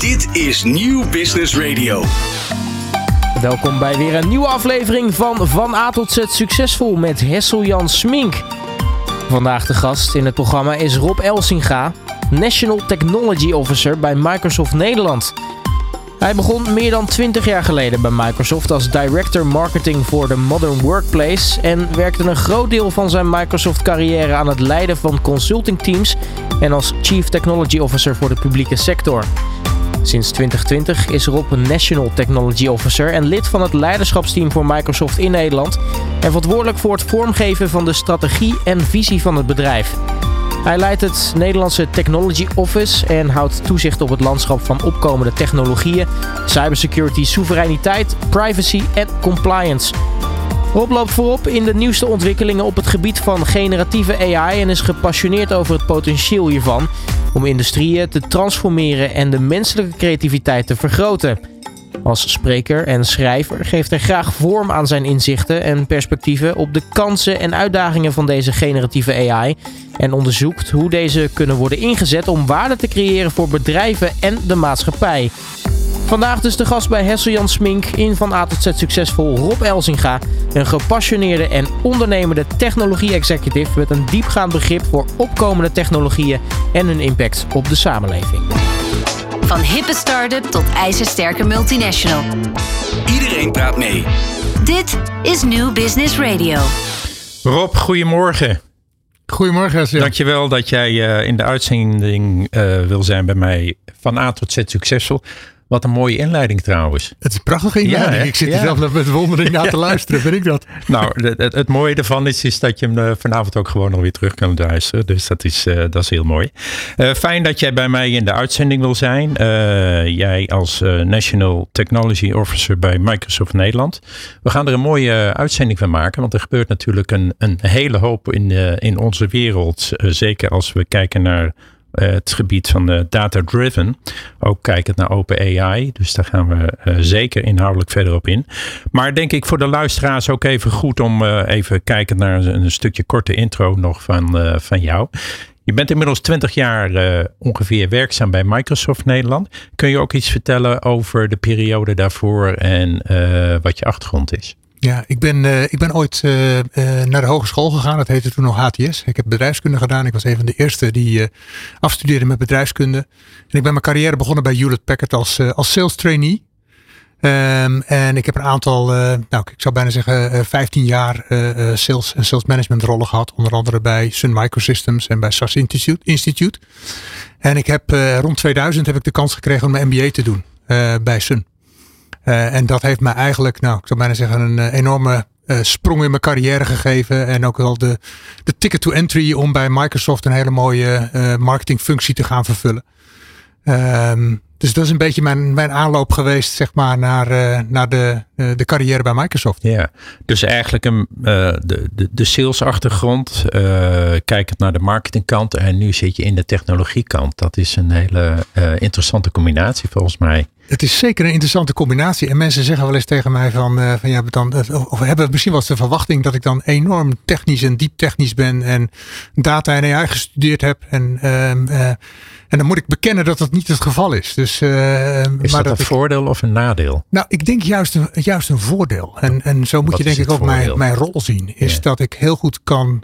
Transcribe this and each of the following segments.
Dit is Nieuw Business Radio. Welkom bij weer een nieuwe aflevering van Van A tot Z Succesvol met Hessel-Jan Smink. Vandaag de gast in het programma is Rob Elsinga, National Technology Officer bij Microsoft Nederland. Hij begon meer dan 20 jaar geleden bij Microsoft als Director Marketing voor de Modern Workplace en werkte een groot deel van zijn Microsoft-carrière aan het leiden van consultingteams en als Chief Technology Officer voor de publieke sector. Sinds 2020 is Rob een National Technology Officer en lid van het leiderschapsteam voor Microsoft in Nederland en verantwoordelijk voor het vormgeven van de strategie en visie van het bedrijf. Hij leidt het Nederlandse Technology Office en houdt toezicht op het landschap van opkomende technologieën, cybersecurity, soevereiniteit, privacy en compliance. Rob loopt voorop in de nieuwste ontwikkelingen op het gebied van generatieve AI en is gepassioneerd over het potentieel hiervan om industrieën te transformeren en de menselijke creativiteit te vergroten. Als spreker en schrijver geeft hij graag vorm aan zijn inzichten en perspectieven op de kansen en uitdagingen van deze generatieve AI en onderzoekt hoe deze kunnen worden ingezet om waarde te creëren voor bedrijven en de maatschappij. Vandaag dus de gast bij Hessel-Jan Smink in Van A tot Z Succesvol Rob Elsinga. Een gepassioneerde en ondernemende technologie-executive met een diepgaand begrip voor opkomende technologieën en hun impact op de samenleving. Van hippe start-up tot ijzersterke multinational. Iedereen praat mee. Dit is New Business Radio. Rob, goedemorgen. Goedemorgen, Sil. Dankjewel dat jij uh, in de uitzending uh, wil zijn bij mij van A tot Z succesvol. Wat een mooie inleiding trouwens. Het is een prachtige inleiding. Ja, ik zit ja. er zelf met wondering naar te luisteren. Ben ik dat? Nou, het, mooie ervan is, is dat je hem uh, vanavond ook gewoon nog weer terug kan luisteren. Dus dat is, uh, dat is heel mooi. Uh, fijn dat jij bij mij in de uitzending wil zijn. jij als National Technology Officer bij Microsoft Nederland. We gaan er een mooie uitzending van maken. Want er gebeurt natuurlijk een, een hele hoop in, in onze wereld. zeker als we kijken naar het gebied van de data-driven. Ook kijkend naar open AI. Dus daar gaan we uh, zeker inhoudelijk verder op in. Maar denk ik voor de luisteraars ook even goed om uh, even kijken naar een, een, stukje korte intro nog van, van jou. Je bent inmiddels 20 jaar ongeveer werkzaam bij Microsoft Nederland. Kun je ook iets vertellen over de periode daarvoor en wat je achtergrond is? Ja, ik ben, uh, ik ben ooit uh, uh, naar de hogeschool gegaan. Dat heette toen nog HTS. Ik heb bedrijfskunde gedaan. Ik was een van de eerste die afstudeerde met bedrijfskunde. En ik ben mijn carrière begonnen bij Hewlett Packard als, als sales trainee. Um, en ik heb een aantal, nou ik zou bijna zeggen 15 jaar sales en sales management rollen gehad. Onder andere bij Sun Microsystems en bij SAS Institute. Institute. En ik heb rond 2000 heb ik de kans gekregen om mijn MBA te doen bij Sun. Uh, en dat heeft mij eigenlijk, nou, ik zou bijna zeggen, een uh, enorme uh, sprong in mijn carrière gegeven. En ook wel de, de ticket to entry om bij Microsoft een hele mooie marketingfunctie te gaan vervullen. Um, dus dat is een beetje mijn, mijn aanloop geweest, zeg maar, naar, naar de, de carrière bij Microsoft. Ja, dus eigenlijk een, uh, de, de, de salesachtergrond, kijkend naar de marketingkant en nu zit je in de technologiekant. Dat is een hele interessante combinatie volgens mij. Het is zeker een interessante combinatie. En mensen zeggen wel eens tegen mij van, uh, van ja, dan, of hebben misschien wel eens de verwachting dat ik dan enorm technisch en diep technisch ben en data en AI gestudeerd heb. En, uh, uh, en dan moet ik bekennen dat dat niet het geval is. Dus, is maar dat, dat een ik, voordeel of een nadeel? Nou, ik denk juist een, juist een voordeel. En, en zo moet Wat je denk ik ook mijn, mijn rol zien. Is ja. dat ik heel goed kan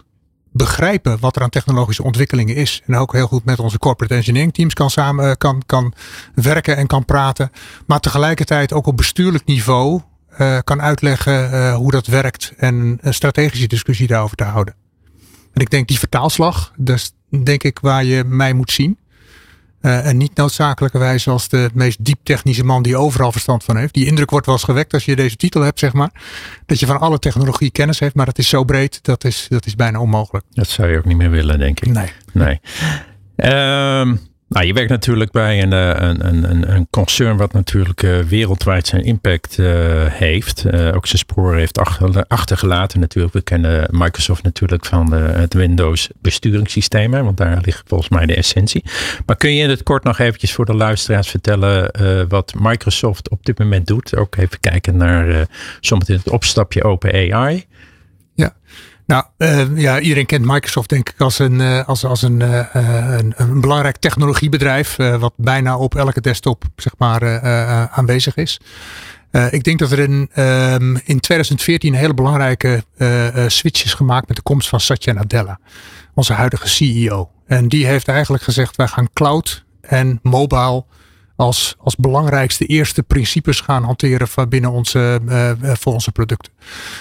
begrijpen wat er aan technologische ontwikkelingen is. En ook heel goed met onze corporate engineering teams kan, samen, kan, kan werken en kan praten. Maar tegelijkertijd ook op bestuurlijk niveau uh, kan uitleggen uh, hoe dat werkt. En een strategische discussie daarover te houden. En ik denk die vertaalslag, dat is denk ik waar je mij moet zien. Uh, en niet noodzakelijkerwijs als de meest diep technische man die overal verstand van heeft. Die indruk wordt wel eens gewekt als je deze titel hebt, zeg maar. Dat je van alle technologie kennis heeft, maar dat is zo breed, dat is, dat is bijna onmogelijk. Dat zou je ook niet meer willen, denk ik. Nee. Nee. Um, nou, je werkt natuurlijk bij een, een, een, een concern wat natuurlijk uh, wereldwijd zijn impact uh, heeft. Uh, ook zijn sporen heeft achter, achtergelaten natuurlijk. We kennen Microsoft natuurlijk van de, het Windows besturingssysteem. Want daar ligt volgens mij de essentie. Maar kun je in het kort nog eventjes voor de luisteraars vertellen wat Microsoft op dit moment doet? Ook even kijken naar zometeen het opstapje Open AI. Ja, Nou, uh, ja, iedereen kent Microsoft denk ik als een, uh, als, als een, uh, een, een, belangrijk technologiebedrijf. wat bijna op elke desktop zeg maar, aanwezig is. ik denk dat er in, um, in 2014 een hele belangrijke switch is gemaakt met de komst van Satya Nadella. Onze huidige CEO. En die heeft eigenlijk gezegd wij gaan cloud en mobile als, als belangrijkste eerste principes gaan hanteren van binnen onze, uh, voor onze producten.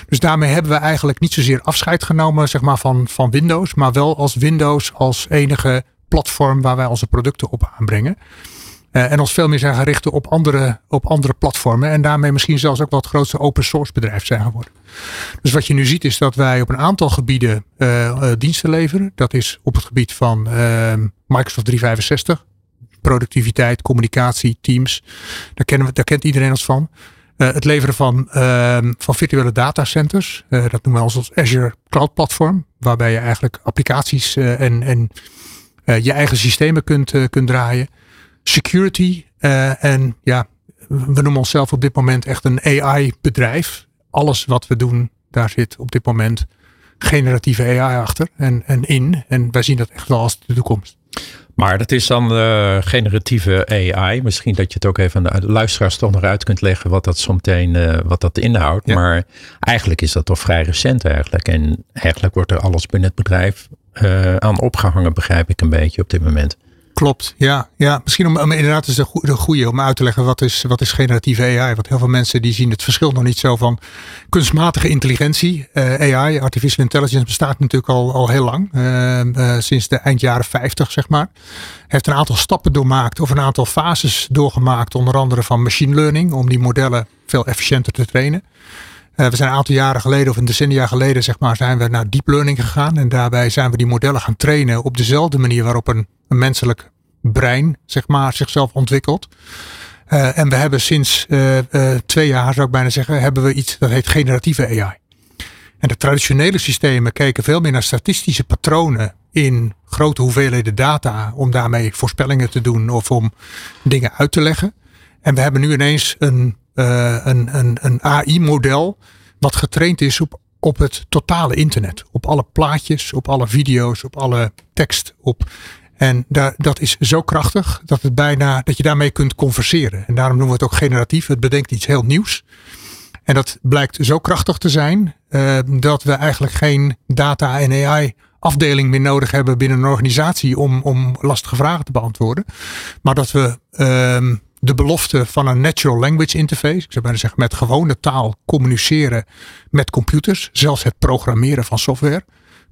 Dus daarmee hebben we eigenlijk niet zozeer afscheid genomen zeg maar, van, van Windows, maar wel als Windows als enige platform waar wij onze producten op aanbrengen. Uh, en ons veel meer zijn gaan richten op andere, op andere platformen. En daarmee misschien zelfs ook wel het grootste open source bedrijf zijn geworden. Dus wat je nu ziet is dat wij op een aantal gebieden diensten leveren. Dat is op het gebied van Microsoft 365 productiviteit, communicatie, teams. Daar, kennen we, daar kent iedereen ons van. Uh, het leveren van, uh, van virtuele datacenters. Uh, dat noemen we als Azure Cloud Platform. Waarbij je eigenlijk applicaties eh, en, en je eigen systemen kunt, kunt draaien. Security. en ja, we noemen onszelf op dit moment echt een AI bedrijf. Alles wat we doen, daar zit op dit moment generatieve AI achter en, en in. En wij zien dat echt wel als de toekomst. Maar dat is dan uh, generatieve AI. Misschien dat je het ook even aan de luisteraars toch nog uit kunt leggen wat dat zometeen uh, wat dat inhoudt. Maar eigenlijk is dat toch vrij recent eigenlijk. En eigenlijk wordt er alles binnen het bedrijf uh, aan opgehangen, begrijp ik een beetje op dit moment. Klopt, ja. ja. Misschien om, om inderdaad is de, de goede om uit te leggen wat is, wat is generatieve AI. Want heel veel mensen die zien het verschil nog niet zo van kunstmatige intelligentie. Uh, AI, artificial intelligence, bestaat natuurlijk al, al heel lang. Uh, uh, sinds de eind jaren 50, zeg maar. Heeft een aantal stappen doormaakt of een aantal fases doorgemaakt. Onder andere van machine learning, om die modellen veel efficiënter te trainen. we zijn een aantal jaren geleden, of een decennia geleden, zeg maar, zijn we naar deep learning gegaan. En daarbij zijn we die modellen gaan trainen op dezelfde manier waarop een een menselijk brein, zeg maar, zichzelf ontwikkelt. Uh, en we hebben sinds uh, uh, twee jaar, zou ik bijna zeggen, hebben we iets dat heet generatieve AI. En de traditionele systemen keken veel meer naar statistische patronen in grote hoeveelheden data om daarmee voorspellingen te doen of om dingen uit te leggen. En we hebben nu ineens een, een, een, een AI-model wat getraind is op, op het totale internet. Op alle plaatjes, op alle video's, op alle tekst, op en dat is zo krachtig dat, het bijna, dat je daarmee kunt converseren. En daarom noemen we het ook generatief. Het bedenkt iets heel nieuws. En dat blijkt zo krachtig te zijn uh, dat we eigenlijk geen data en AI afdeling meer nodig hebben binnen een organisatie om, om lastige vragen te beantwoorden. Maar dat we uh, de belofte van een natural language interface, ik zou bijna zeggen met gewone taal communiceren met computers, zelfs het programmeren van software,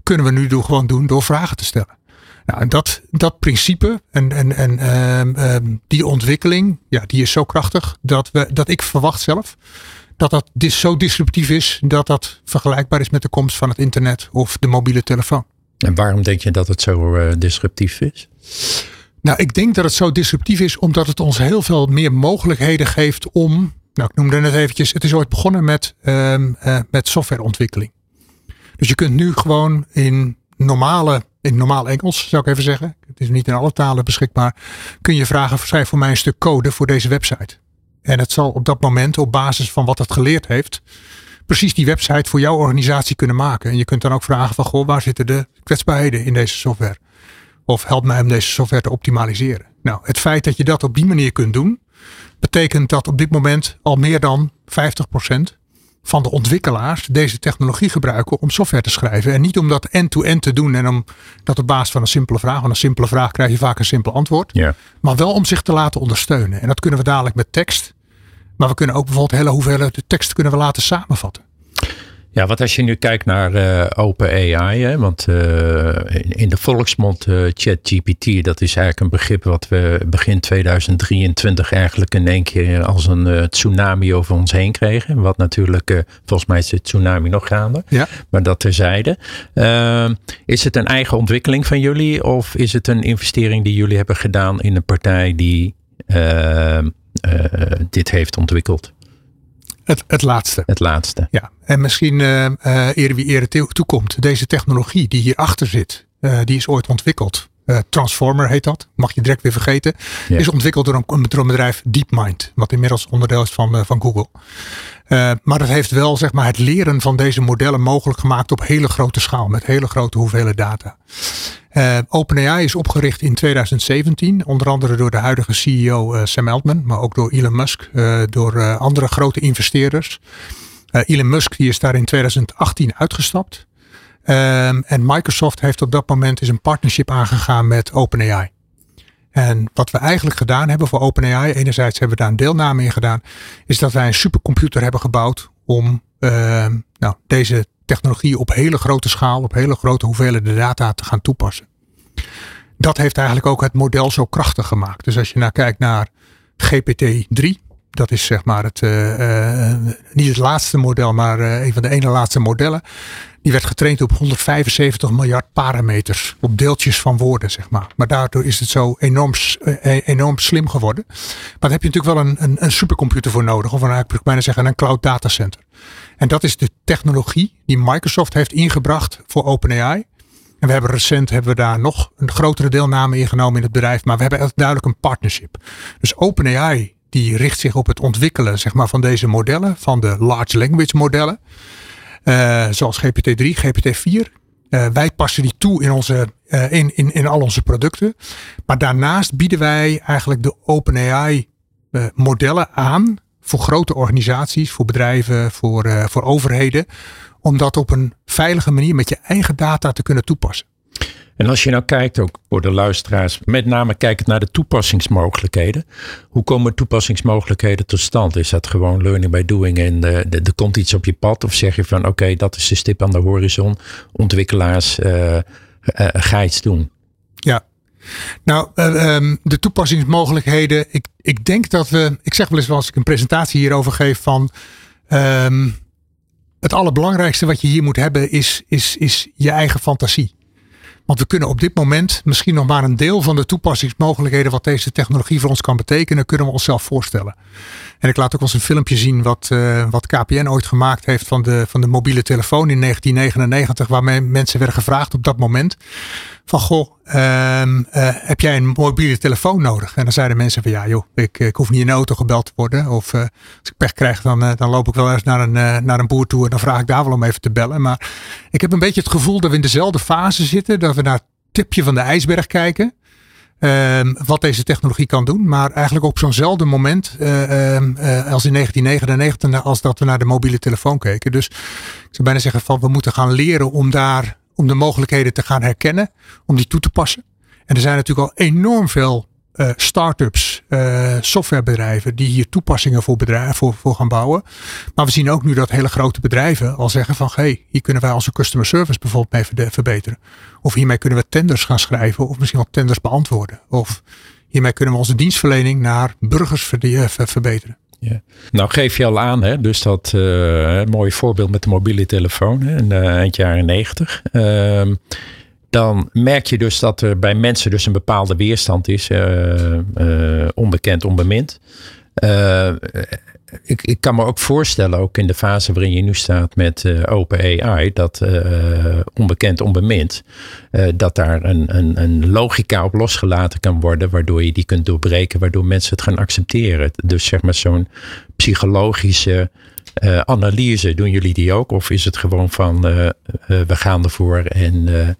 kunnen we nu gewoon doen door vragen te stellen. Nou, en dat, dat principe en, en, en um, um, die ontwikkeling, ja, die is zo krachtig dat, we, dat ik verwacht zelf dat dat dis zo disruptief is dat dat vergelijkbaar is met de komst van het internet of de mobiele telefoon. En waarom denk je dat het zo uh, disruptief is? Nou, ik denk dat het zo disruptief is omdat het ons heel veel meer mogelijkheden geeft om, nou ik noemde het eventjes, het is ooit begonnen met, um, uh, met softwareontwikkeling. Dus je kunt nu gewoon in normale in normaal Engels zou ik even zeggen. Het is niet in alle talen beschikbaar. Kun je vragen, schrijf voor mij een stuk code voor deze website. En het zal op dat moment op basis van wat het geleerd heeft, precies die website voor jouw organisatie kunnen maken. En je kunt dan ook vragen van, goh, waar zitten de kwetsbaarheden in deze software? Of help mij om deze software te optimaliseren. Nou, het feit dat je dat op die manier kunt doen, betekent dat op dit moment al meer dan 50% van de ontwikkelaars deze technologie gebruiken om software te schrijven. En niet om dat end-to-end te doen en om dat op basis van een simpele vraag. Want een simpele vraag krijg je vaak een simpel antwoord. Ja. Maar wel om zich te laten ondersteunen. En dat kunnen we dadelijk met tekst. Maar we kunnen ook bijvoorbeeld hele hoeveelheden tekst kunnen we laten samenvatten. Ja, wat als je nu kijkt naar uh, open AI, hè, want uh, in de volksmond uh, ChatGPT, dat is eigenlijk een begrip wat we begin 2023 eigenlijk in één keer als een tsunami over ons heen kregen. Wat natuurlijk, volgens mij is de tsunami nog gaande, ja. maar dat terzijde. is het een eigen ontwikkeling van jullie of is het een investering die jullie hebben gedaan in een partij die dit heeft ontwikkeld? Het, het laatste. Het laatste. Ja, en misschien uh, eerder wie eerder toekomt. Deze technologie die hierachter zit, uh, die is ooit ontwikkeld Uh, Transformer heet dat. Mag je direct weer vergeten. Is ontwikkeld door een, door een bedrijf DeepMind. Wat inmiddels onderdeel is van, uh, van Google. Uh, maar dat heeft wel zeg maar, het leren van deze modellen mogelijk gemaakt op hele grote schaal. Met hele grote hoeveelheden data. OpenAI is opgericht in 2017. Onder andere door de huidige CEO Sam Altman. Maar ook door Elon Musk. Door andere grote investeerders. Elon Musk die is daar in 2018 uitgestapt. Um, en Microsoft heeft op dat moment is een partnership aangegaan met OpenAI. En wat we eigenlijk gedaan hebben voor OpenAI, enerzijds hebben we daar een deelname in gedaan, is dat wij een supercomputer hebben gebouwd om uh, nou, deze technologie op hele grote schaal, op hele grote hoeveelheden data te gaan toepassen. Dat heeft eigenlijk ook het model zo krachtig gemaakt. Dus als je nou kijkt naar GPT-3, dat is zeg maar het, uh, uh, niet het laatste model, maar uh, een van de ene laatste modellen. Die werd getraind op 175 miljard parameters. Op deeltjes van woorden, zeg maar. Maar daardoor is het zo enorm, enorm slim geworden. Maar daar heb je natuurlijk wel een, een, een supercomputer voor nodig. Of een, ik bijna zeggen een cloud datacenter. En dat is de technologie die Microsoft heeft ingebracht voor OpenAI. En we hebben recent hebben we daar nog een grotere deelname in genomen in het bedrijf. Maar we hebben duidelijk een partnership. Dus OpenAI die richt zich op het ontwikkelen zeg maar, van deze modellen, van de large language modellen. Uh, zoals GPT-3, GPT-4. Uh, wij passen die toe in, onze, uh, in, in, in al onze producten. Maar daarnaast bieden wij eigenlijk de OpenAI modellen aan voor grote organisaties, voor bedrijven, voor, voor overheden. Om dat op een veilige manier met je eigen data te kunnen toepassen. En als je nou kijkt, ook voor de luisteraars, met name kijkend naar de toepassingsmogelijkheden. Hoe komen toepassingsmogelijkheden tot stand? Is dat gewoon learning by doing en uh, er komt iets op je pad? Of zeg je van oké, dat is de stip aan de horizon. Ontwikkelaars, uh, uh, iets doen. Ja, nou, um, de toepassingsmogelijkheden. Ik, ik denk dat we, ik zeg wel eens als ik een presentatie hierover geef van... Um, het allerbelangrijkste wat je hier moet hebben is, is, is je eigen fantasie. Want we kunnen op dit moment misschien nog maar een deel van de toepassingsmogelijkheden wat deze technologie voor ons kan betekenen, kunnen we onszelf voorstellen. En ik laat ook eens een filmpje zien wat, uh, wat KPN ooit gemaakt heeft van de, van de mobiele telefoon in 1999, waarmee mensen werden gevraagd op dat moment van goh, uh, uh, heb jij een mobiele telefoon nodig? En dan zeiden mensen van ja joh, ik, ik hoef niet in de auto gebeld te worden. Of uh, als ik pech krijg, dan, dan loop ik wel eens naar een, naar een boer toe en dan vraag ik daar wel om even te bellen. Maar ik heb een beetje het gevoel dat we in dezelfde fase zitten, dat we naar het tipje van de ijsberg kijken. Um, wat deze technologie kan doen. Maar eigenlijk op zo'nzelfde moment uh, uh, als in 1999, als dat we naar de mobiele telefoon keken. Dus ik zou bijna zeggen van we moeten gaan leren om daar om de mogelijkheden te gaan herkennen, om die toe te passen. En er zijn natuurlijk al enorm veel uh, start-ups, uh, softwarebedrijven die hier toepassingen voor, bedrijven, voor, voor gaan bouwen. Maar we zien ook nu dat hele grote bedrijven al zeggen van hey, hier kunnen wij onze customer service bijvoorbeeld mee verbeteren. Of hiermee kunnen we tenders gaan schrijven of misschien wel tenders beantwoorden. Of hiermee kunnen we onze dienstverlening naar burgers verbeteren. Ja. Nou geef je al aan, hè, dus dat uh, mooi voorbeeld met de mobiele telefoon hè, in eind jaren negentig. Dan merk je dus dat er bij mensen dus een bepaalde weerstand is, uh, onbekend, onbemind ik, ik kan me ook voorstellen, ook in de fase waarin je nu staat met Open AI, dat onbekend, onbemind, dat daar een, een, een logica op losgelaten kan worden, waardoor je die kunt doorbreken, waardoor mensen het gaan accepteren. Dus zeg maar zo'n psychologische analyse, doen jullie die ook? Of is het gewoon van we gaan ervoor en.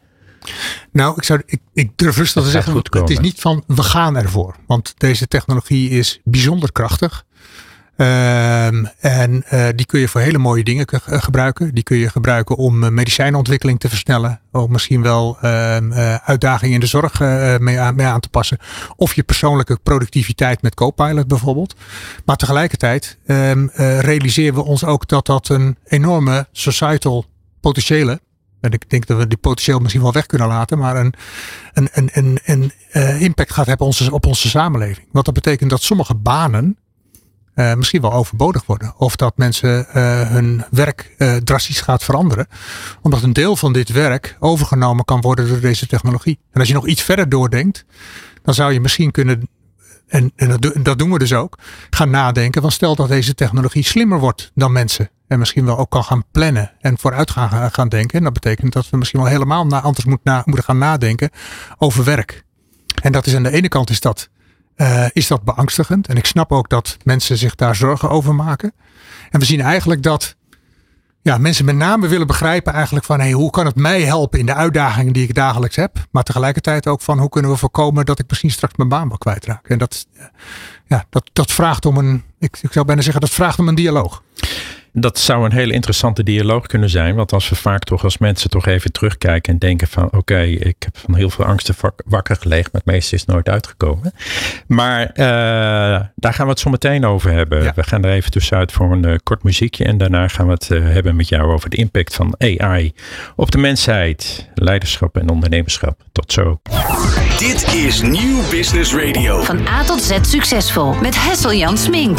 Nou, ik, zou, ik, ik durf rustig te zeggen, het is niet van we gaan ervoor. Want deze technologie is bijzonder krachtig. Um, en uh, die kun je voor hele mooie dingen gebruiken. Die kun je gebruiken om uh, medicijnontwikkeling te versnellen. Of misschien wel uh, uitdagingen in de zorg mee aan, mee, aan, te passen. Of je persoonlijke productiviteit met Copilot bijvoorbeeld. Maar tegelijkertijd um, realiseren we ons ook dat dat een enorme societal potentiële. En ik denk dat we die potentieel misschien wel weg kunnen laten. Maar een, een, een, een, een impact gaat hebben op onze, op onze samenleving. Wat dat betekent dat sommige banen uh, misschien wel overbodig worden. Of dat mensen uh, hun werk drastisch gaat veranderen. Omdat een deel van dit werk overgenomen kan worden door deze technologie. En als je nog iets verder doordenkt, dan zou je misschien kunnen en, en dat, dat, doen we dus ook, gaan nadenken van stel dat deze technologie slimmer wordt dan mensen. En misschien wel ook kan gaan plannen en vooruit gaan, gaan denken. En dat betekent dat we misschien wel helemaal na, anders moet na, moeten gaan nadenken over werk. En dat is aan de ene kant is dat, uh, is dat beangstigend. En ik snap ook dat mensen zich daar zorgen over maken. En we zien eigenlijk dat ja, mensen met name willen begrijpen eigenlijk van hey, hoe kan het mij helpen in de uitdagingen die ik dagelijks heb. Maar tegelijkertijd ook van hoe kunnen we voorkomen dat ik misschien straks mijn baan wel kwijtraak. En dat, ja, dat, dat vraagt om een, ik, ik zou bijna zeggen, dat vraagt om een dialoog. Dat zou een hele interessante dialoog kunnen zijn. Want als we vaak toch als mensen toch even terugkijken en denken van oké, ik heb van heel veel angsten wakker gelegen, maar het meeste is nooit uitgekomen. Maar uh, daar gaan we het zo meteen over hebben. We gaan er even tussenuit voor een uh, kort muziekje. En daarna gaan we het uh, hebben met jou over de impact van AI op de mensheid, leiderschap en ondernemerschap. Tot zo. Dit is Nieuw Business Radio. Van A tot Z succesvol met Hessel Jan Smink.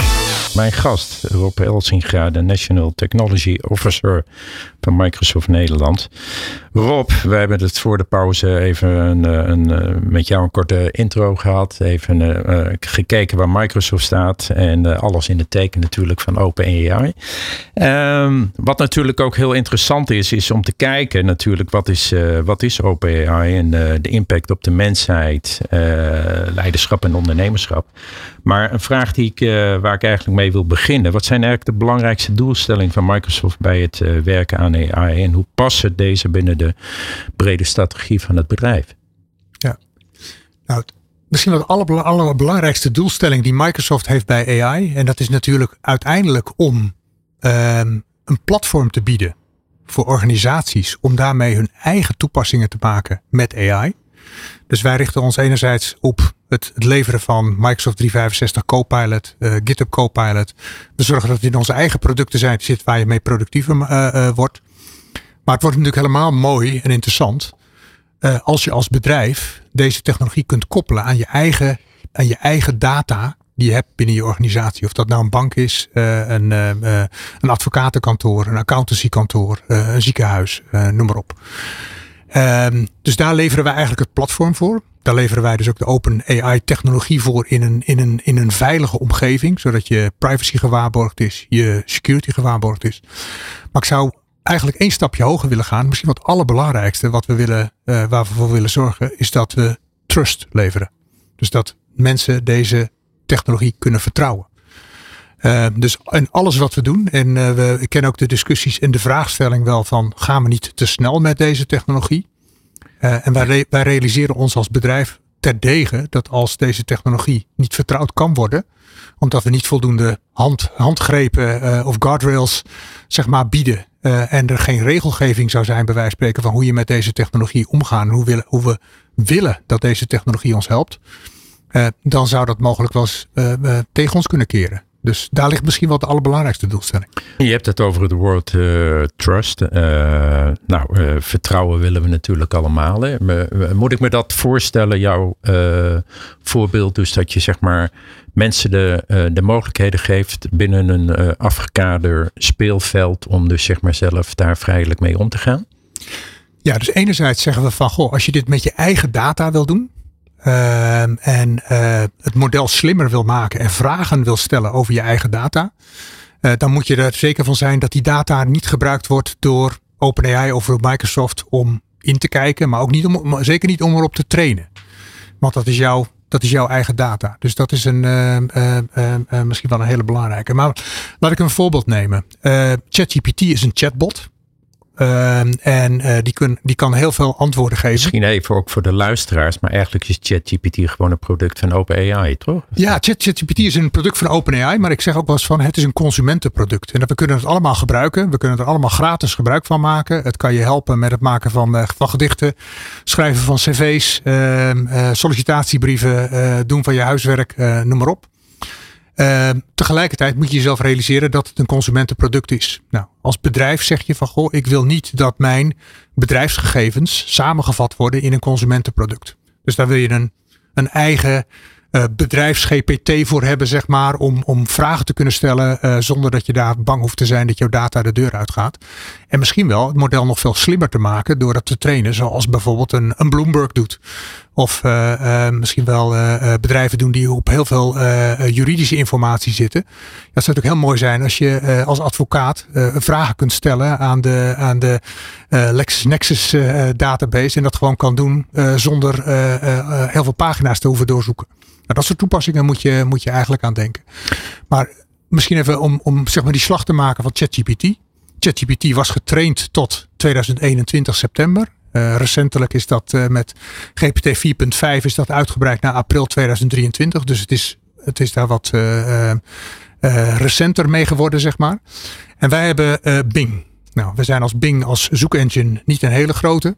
Mijn gast Rob Elsinga, de National Technology Officer van Microsoft Nederland. Rob, we hebben het voor de pauze even een, eh, een, eh, met jou een korte intro gehad. Even uh, gekeken waar Microsoft staat. En alles in de teken natuurlijk van OpenAI. Um, wat natuurlijk ook heel interessant is, is om te kijken natuurlijk wat is, uh, wat is OpenAI en de impact op de mensheid, leiderschap en ondernemerschap. Maar een vraag die ik, waar ik eigenlijk mee wil beginnen. Wat zijn eigenlijk de belangrijkste doelstellingen van Microsoft bij het werken aan AI? En hoe passen deze binnen de brede strategie van het bedrijf? Ja, nou, misschien wel de aller, allerbelangrijkste doelstelling die Microsoft heeft bij AI. En dat is natuurlijk uiteindelijk om um, een platform te bieden voor organisaties om daarmee hun eigen toepassingen te maken met AI. Dus wij richten ons enerzijds op het, leveren van Microsoft 365 Copilot, uh, GitHub Copilot. We zorgen dat het in onze eigen producten zijn, zit waar je mee productiever uh, uh, wordt. Maar het wordt natuurlijk helemaal mooi en interessant als je als bedrijf deze technologie kunt koppelen aan je eigen, aan je eigen data die je hebt binnen je organisatie. Of dat nou een bank is, een, een advocatenkantoor, een accountancykantoor, een ziekenhuis, noem maar op. Um, dus daar leveren wij eigenlijk het platform voor. Daar leveren wij dus ook de open AI technologie voor in een, in een, in een veilige omgeving. Zodat je privacy gewaarborgd is, je security gewaarborgd is. Maar ik zou eigenlijk één stapje hoger willen gaan. Misschien wat allerbelangrijkste wat we willen, uh, waar we voor willen zorgen, is dat we trust leveren. Dus dat mensen deze technologie kunnen vertrouwen. Uh, dus en alles wat we doen, en uh, we kennen ook de discussies en de vraagstelling wel van gaan we niet te snel met deze technologie? En wij, wij realiseren ons als bedrijf terdege dat als deze technologie niet vertrouwd kan worden, omdat we niet voldoende hand, handgrepen of guardrails zeg maar bieden en er geen regelgeving zou zijn bij wijze van spreken van hoe je met deze technologie omgaan, hoe, hoe we willen dat deze technologie ons helpt, dan zou dat mogelijk wel eens tegen ons kunnen keren. Dus daar ligt misschien wel de allerbelangrijkste doelstelling. Je hebt het over het woord uh, trust. Uh, nou, uh, vertrouwen willen we natuurlijk allemaal. Hè. Moet ik me dat voorstellen, jouw voorbeeld, dus dat je zeg maar mensen de, de mogelijkheden geeft binnen een afgekader speelveld om dus zeg maar zelf daar vrijelijk mee om te gaan? Ja, dus enerzijds zeggen we van, goh, als je dit met je eigen data wil doen, uh, en uh, het model slimmer wil maken en vragen wil stellen over je eigen data, uh, dan moet je er zeker van zijn dat die data niet gebruikt wordt door OpenAI of Microsoft om in te kijken, maar ook niet om, zeker niet om erop te trainen. Want dat is jouw, dat is jouw eigen data. Dus dat is een, uh, misschien wel een hele belangrijke. Maar laat ik een voorbeeld nemen. ChatGPT is een chatbot. Uh, en uh, die, kun, die kan heel veel antwoorden geven. Misschien even ook voor de luisteraars, maar eigenlijk is ChatGPT gewoon een product van OpenAI, toch? Ja, ChatGPT is een product van OpenAI, maar ik zeg ook wel eens van het is een consumentenproduct. En dat we kunnen het allemaal gebruiken. We kunnen er allemaal gratis gebruik van maken. Het kan je helpen met het maken van, uh, van gedichten, schrijven van cv's, ehm, sollicitatiebrieven, doen van je huiswerk, noem maar op. Uh, tegelijkertijd moet je jezelf realiseren dat het een consumentenproduct is. Nou, als bedrijf zeg je van goh, ik wil niet dat mijn bedrijfsgegevens samengevat worden in een consumentenproduct. Dus daar wil je een, een eigen uh, bedrijfs-GPT voor hebben, zeg maar, om, om vragen te kunnen stellen uh, zonder dat je daar bang hoeft te zijn dat jouw data de deur uitgaat. En misschien wel het model nog veel slimmer te maken door dat te trainen, zoals bijvoorbeeld een, een Bloomberg doet. Of uh, misschien wel bedrijven doen die op heel veel juridische informatie zitten. Dat zou natuurlijk heel mooi zijn als je als advocaat vragen kunt stellen aan de, aan de LexisNexis database en dat gewoon kan doen zonder heel veel pagina's te hoeven doorzoeken. Nou, dat soort toepassingen moet je, moet je eigenlijk aan denken. Maar misschien even om, om zeg maar die slag te maken van ChatGPT. ChatGPT was getraind tot 2021 september. Uh, recentelijk is dat uh, met GPT 4.5 is dat uitgebreid naar april 2023. Dus het is, het is daar wat uh, recenter mee geworden, zeg maar. En wij hebben Bing. Nou, we zijn als Bing als zoekengine niet een hele grote.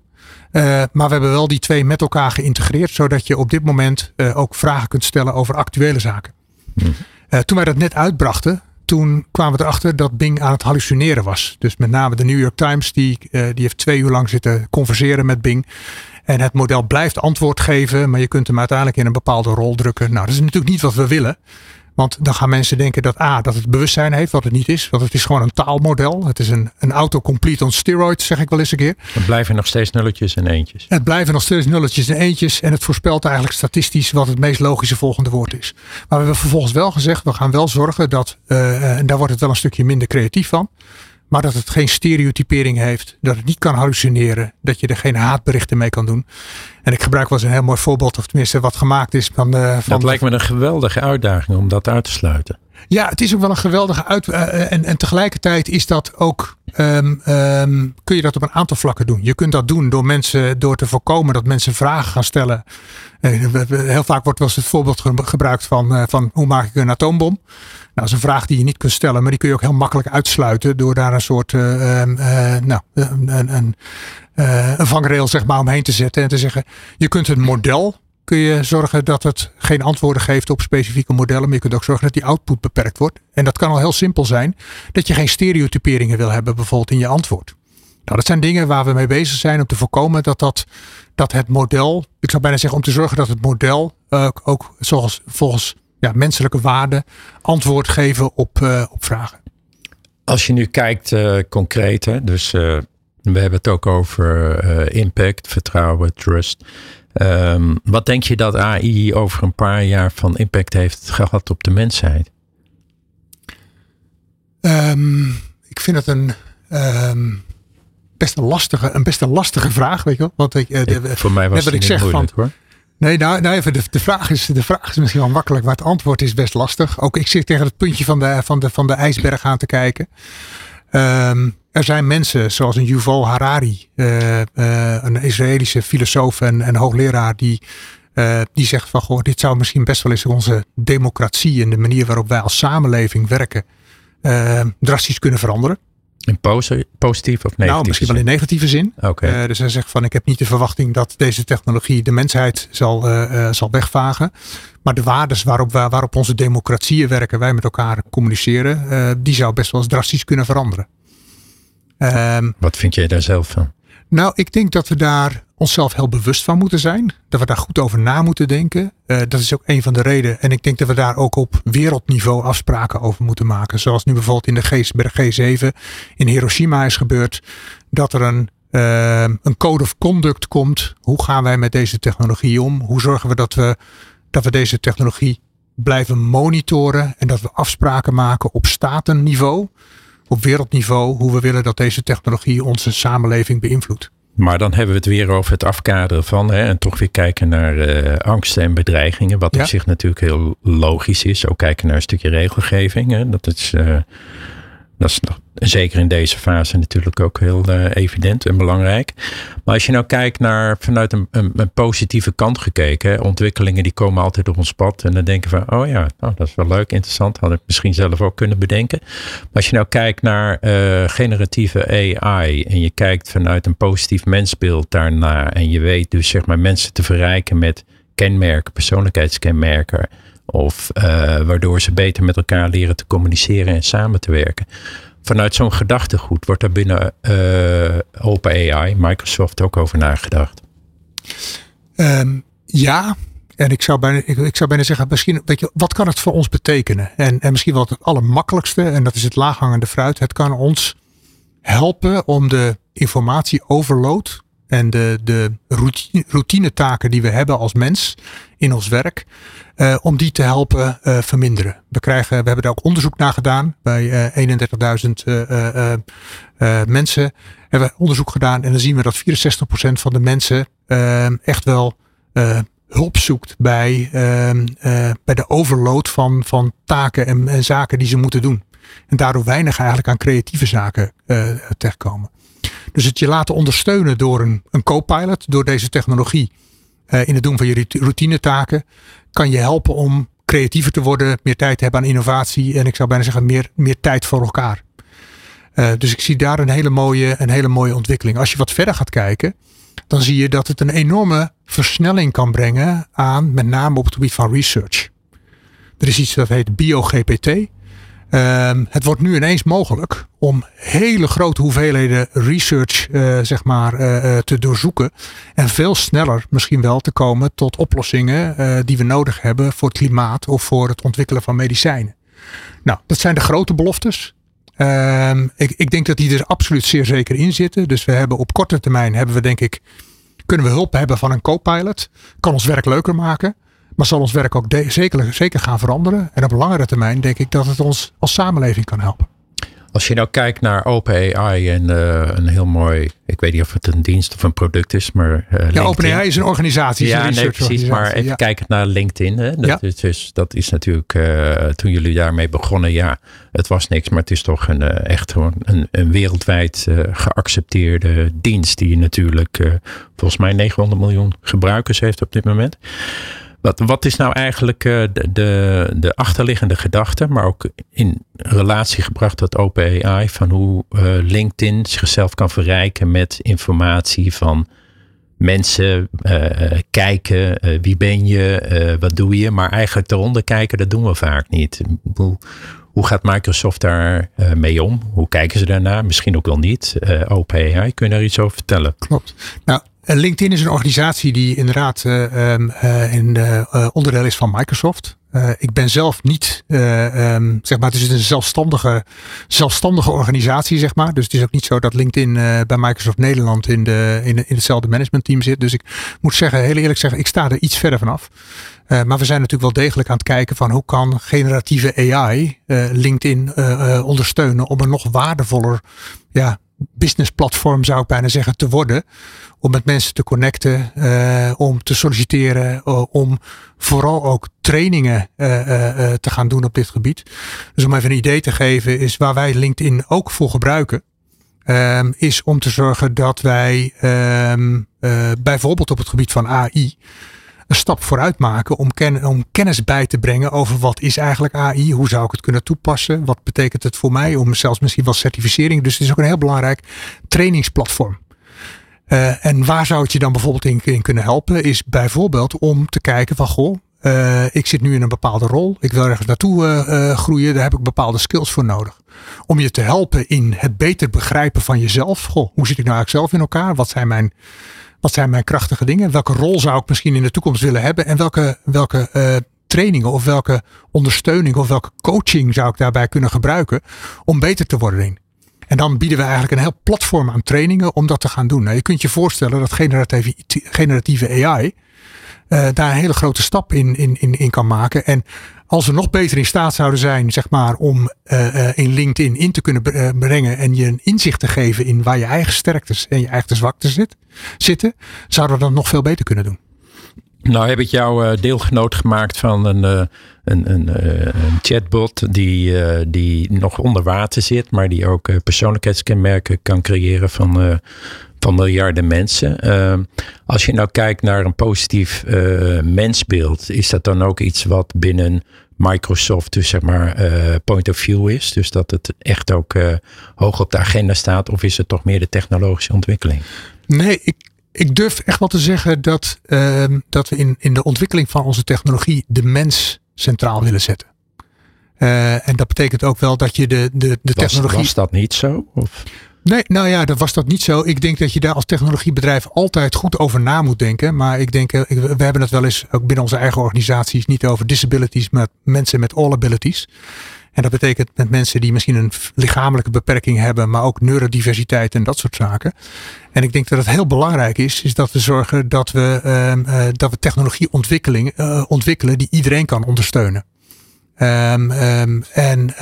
Uh, maar we hebben wel die twee met elkaar geïntegreerd, zodat je op dit moment uh, ook vragen kunt stellen over actuele zaken. Mm. Uh, toen wij dat net uitbrachten, toen kwamen we erachter dat Bing aan het hallucineren was. Dus met name de New York Times, die, die heeft twee uur lang zitten converseren met Bing. En het model blijft antwoord geven, maar je kunt hem uiteindelijk in een bepaalde rol drukken. Nou, dat is natuurlijk niet wat we willen. Want dan gaan mensen denken dat A, dat het bewustzijn heeft, wat het niet is. Want het is gewoon een taalmodel. Het is een, een autocomplete on steroids, zeg ik wel eens een keer. Het blijven nog steeds nulletjes en eentjes. Het blijven nog steeds nulletjes en eentjes. En het voorspelt eigenlijk statistisch wat het meest logische volgende woord is. Maar we hebben vervolgens wel gezegd, we gaan wel zorgen dat, uh, en daar wordt het wel een stukje minder creatief van. Maar dat het geen stereotypering heeft. Dat het niet kan hallucineren. Dat je er geen haatberichten mee kan doen. En ik gebruik wel eens een heel mooi voorbeeld. Of tenminste wat gemaakt is. Van, uh, van dat lijkt me een geweldige uitdaging om dat uit te sluiten. Ja, het is ook wel een geweldige uit. Uh, en, en tegelijkertijd is dat ook. Um, um, kun je dat op een aantal vlakken doen. Je kunt dat doen door mensen. Door te voorkomen dat mensen vragen gaan stellen. Uh, heel vaak wordt wel eens het voorbeeld gebruikt van. van hoe maak ik een atoombom? Nou, dat is een vraag die je niet kunt stellen, maar die kun je ook heel makkelijk uitsluiten door daar een soort uh, nou, een, een, een vangrail zeg maar omheen te zetten en te zeggen, je kunt het model kun je zorgen dat het geen antwoorden geeft op specifieke modellen. Maar je kunt ook zorgen dat die output beperkt wordt. En dat kan al heel simpel zijn. Dat je geen stereotyperingen wil hebben bijvoorbeeld in je antwoord. Nou, dat zijn dingen waar we mee bezig zijn om te voorkomen dat, dat, dat het model, ik zou bijna zeggen om te zorgen dat het model uh, ook zoals volgens ja, menselijke waarden antwoord geven op, uh, op vragen. Als je nu kijkt uh, concreet, hè, dus we hebben het ook over impact, vertrouwen, trust. Um, wat denk je dat AI over een paar jaar van impact heeft gehad op de mensheid? Um, ik vind het een um, best een lastige, een best een lastige vraag, weet je wel? Want ik, ik voor mij was het niet zeg moeilijk van, hoor. Nee, nou, nou even, de, de, vraag is, de vraag is misschien wel makkelijk, maar het antwoord is best lastig. Ook ik zit tegen het puntje van de, van de, van de ijsberg aan te kijken. Um, er zijn mensen zoals een Yuval Harari, uh, uh, een Israëlische filosoof en, en hoogleraar, die, uh, die zegt van goh, dit zou misschien best wel eens onze democratie en de manier waarop wij als samenleving werken drastisch kunnen veranderen. In positief of negatief? Nou, misschien wel in negatieve zin. Okay. Uh, dus hij zegt van ik heb niet de verwachting dat deze technologie de mensheid zal, uh, uh, zal wegvagen. Maar de waarden waarop, waarop onze democratieën werken, wij met elkaar communiceren, die zou best wel eens drastisch kunnen veranderen. Um, Wat vind jij daar zelf van? Nou, ik denk dat we daar onszelf heel bewust van moeten zijn. Dat we daar goed over na moeten denken. Uh, dat is ook een van de redenen. En ik denk dat we daar ook op wereldniveau afspraken over moeten maken. Zoals nu bijvoorbeeld in de G, bij de G7 in Hiroshima is gebeurd. Dat er een, uh, een code of conduct komt. Hoe gaan wij met deze technologie om? Hoe zorgen we dat we, dat we deze technologie blijven monitoren. En dat we afspraken maken op statenniveau. Op wereldniveau. Hoe we willen dat deze technologie onze samenleving beïnvloedt. Maar dan hebben we het weer over het afkaderen van hè, en toch weer kijken naar uh, angsten en bedreigingen. Wat ja. op zich natuurlijk heel logisch is. Ook kijken naar een stukje regelgeving. Hè. Dat is, uh, dat is zeker in deze fase natuurlijk ook heel uh, evident en belangrijk. Maar als je nou kijkt naar vanuit een, een, een positieve kant gekeken, ontwikkelingen die komen altijd op ons pad. En dan denken we, oh ja, nou, dat is wel leuk, interessant. Had ik misschien zelf ook kunnen bedenken. Maar als je nou kijkt naar uh, generatieve AI en je kijkt vanuit een positief mensbeeld daarna. En je weet dus zeg maar mensen te verrijken met kenmerken, persoonlijkheidskenmerken. Of uh, waardoor ze beter met elkaar leren te communiceren en samen te werken vanuit zo'n gedachtegoed wordt er binnen uh, OpenAI, Microsoft, ook over nagedacht? Um, ja, en ik zou, bijna, ik, zou bijna zeggen, misschien, weet je, wat kan het voor ons betekenen? En, en misschien wel het allermakkelijkste, en dat is het laaghangende fruit. Het kan ons helpen om de informatie overload en de, de routine, routine die we hebben als mens in ons werk, uh, om die te helpen uh, verminderen. We, krijgen, we hebben daar ook onderzoek naar gedaan bij uh, 31.000 mensen. Hebben we onderzoek gedaan en dan zien we dat 64% van de mensen echt wel hulp zoekt bij, bij de overload van, van taken en, en, zaken die ze moeten doen. En daardoor weinig eigenlijk aan creatieve zaken terechtkomen. Dus het je laten ondersteunen door een, een co-pilot, door deze technologie uh, in het doen van je routinetaken, kan je helpen om creatiever te worden, meer tijd te hebben aan innovatie en ik zou bijna zeggen meer, meer tijd voor elkaar. Uh, dus ik zie daar een hele, mooie, een hele mooie ontwikkeling. Als je wat verder gaat kijken, dan zie je dat het een enorme versnelling kan brengen aan met name op het gebied van research. Er is iets dat heet BioGPT. Um, het wordt nu ineens mogelijk om hele grote hoeveelheden research uh, zeg maar, uh, te doorzoeken. En veel sneller misschien wel te komen tot oplossingen die we nodig hebben voor het klimaat of voor het ontwikkelen van medicijnen. Nou, dat zijn de grote beloftes. Um, ik, ik denk dat die er absoluut zeer zeker in zitten. Dus we hebben op korte termijn hebben we denk ik, kunnen we hulp hebben van een co-pilot. Kan ons werk leuker maken. Maar zal ons werk ook zeker, zeker gaan veranderen. En op langere termijn denk ik dat het ons als samenleving kan helpen. Als je nou kijkt naar OpenAI en uh, een heel mooi, ik weet niet of het een dienst of een product is, maar. Uh, ja, OpenAI is een organisatie. Ja, nee, precies. Maar even ja. kijken naar LinkedIn. Hè. Dat, ja. is, dus, dat is natuurlijk, uh, toen jullie daarmee begonnen, ja, het was niks, maar het is toch een, echt een, een wereldwijd geaccepteerde dienst die natuurlijk volgens mij 900 miljoen gebruikers heeft op dit moment. Wat, is nou eigenlijk uh, de, de, de, achterliggende gedachte, maar ook in relatie gebracht tot OpenAI, van hoe uh, LinkedIn zichzelf kan verrijken met informatie van mensen uh, kijken, wie ben je, wat doe je, maar eigenlijk eronder kijken, dat doen we vaak niet. Hoe, gaat Microsoft daar mee om? Hoe kijken ze daarnaar? Misschien ook wel niet. OpenAI, kun je daar iets over vertellen? Klopt. Nou, eh, LinkedIn is een organisatie die inderdaad uh, in, uh, onderdeel is van Microsoft. ik ben zelf niet, um, zeg maar, het is een zelfstandige, zelfstandige organisatie, zeg maar. Dus het is ook niet zo dat LinkedIn bij Microsoft Nederland in, de, in, in hetzelfde managementteam zit. Dus ik moet zeggen, heel eerlijk zeggen, ik sta er iets verder vanaf. Uh, maar we zijn natuurlijk wel degelijk aan het kijken van hoe kan generatieve AI uh, LinkedIn uh, ondersteunen om een nog waardevoller ja, business platform zou ik bijna zeggen te worden. Om met mensen te connecten, uh, om te solliciteren, uh, om vooral ook trainingen uh, te gaan doen op dit gebied. Dus om even een idee te geven, is waar wij LinkedIn ook voor gebruiken. Um, is om te zorgen dat wij um, bijvoorbeeld op het gebied van AI een stap vooruit maken om, ken, om kennis bij te brengen over wat is eigenlijk AI, hoe zou ik het kunnen toepassen, wat betekent het voor mij, om zelfs misschien wel certificering. Dus het is ook een heel belangrijk trainingsplatform. Uh, en waar zou het je dan bijvoorbeeld in, kunnen helpen, is bijvoorbeeld om te kijken van goh, uh, ik zit nu in een bepaalde rol, ik wil ergens naartoe uh, groeien, daar heb ik bepaalde skills voor nodig. Om je te helpen in het beter begrijpen van jezelf. Goh, hoe zit ik nou eigenlijk zelf in elkaar? Wat zijn mijn wat zijn mijn krachtige dingen? Welke rol zou ik misschien in de toekomst willen hebben? En welke, welke uh, trainingen of welke ondersteuning of welke coaching zou ik daarbij kunnen gebruiken om beter te worden En dan bieden we eigenlijk een heel platform aan trainingen om dat te gaan doen. Nou, je kunt je voorstellen dat generatieve, generatieve AI uh, daar een hele grote stap in, in, in, in kan maken. En als we nog beter in staat zouden zijn, zeg maar, om uh, in LinkedIn in te kunnen brengen en je een inzicht te geven in waar je eigen sterktes en je eigen zwaktes zit, zitten, zouden we dat nog veel beter kunnen doen. Nou heb ik jou deelgenoot gemaakt van een, een, een, een chatbot die, die nog onder water zit, maar die ook persoonlijkheidskenmerken kan creëren van miljarden mensen. Uh, als je nou kijkt naar een positief uh, mensbeeld, is dat dan ook iets wat binnen Microsoft, dus zeg maar, uh, point of view is? Dus dat het echt ook uh, hoog op de agenda staat, of is het toch meer de technologische ontwikkeling? Nee, ik, ik durf echt wel te zeggen dat, ehm, dat we in, in de ontwikkeling van onze technologie de mens centraal willen zetten. en dat betekent ook wel dat je de, de, de technologie. Was dat niet zo? Of? Nee, nou ja, dat was dat niet zo. Ik denk dat je daar als technologiebedrijf altijd goed over na moet denken. Maar ik denk, we hebben het wel eens ook binnen onze eigen organisaties niet over disabilities, maar mensen met all abilities. En dat betekent met mensen die misschien een lichamelijke beperking hebben, maar ook neurodiversiteit en dat soort zaken. En ik denk dat het heel belangrijk is, is dat we zorgen dat we, uh, dat we technologieontwikkeling uh, ontwikkelen die iedereen kan ondersteunen. Um, um, en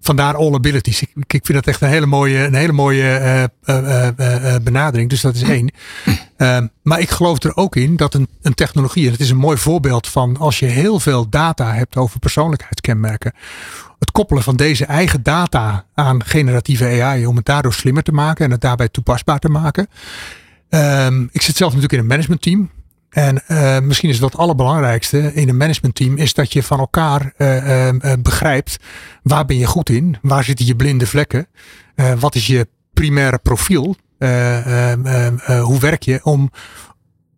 vandaar all abilities. Ik, ik, vind dat echt een hele mooie, een hele mooie uh, benadering. Dus dat is één. Ehm, maar ik geloof er ook in dat een, een technologie, en het is een mooi voorbeeld van als je heel veel data hebt over persoonlijkheidskenmerken. Het koppelen van deze eigen data aan generatieve AI om het daardoor slimmer te maken en het daarbij toepasbaar te maken. Um, ik zit zelf natuurlijk in een managementteam. En uh, misschien is dat het allerbelangrijkste in een managementteam is dat je van elkaar uh, uh, begrijpt waar ben je goed in, waar zitten je blinde vlekken, wat is je primaire profiel, hoe werk je om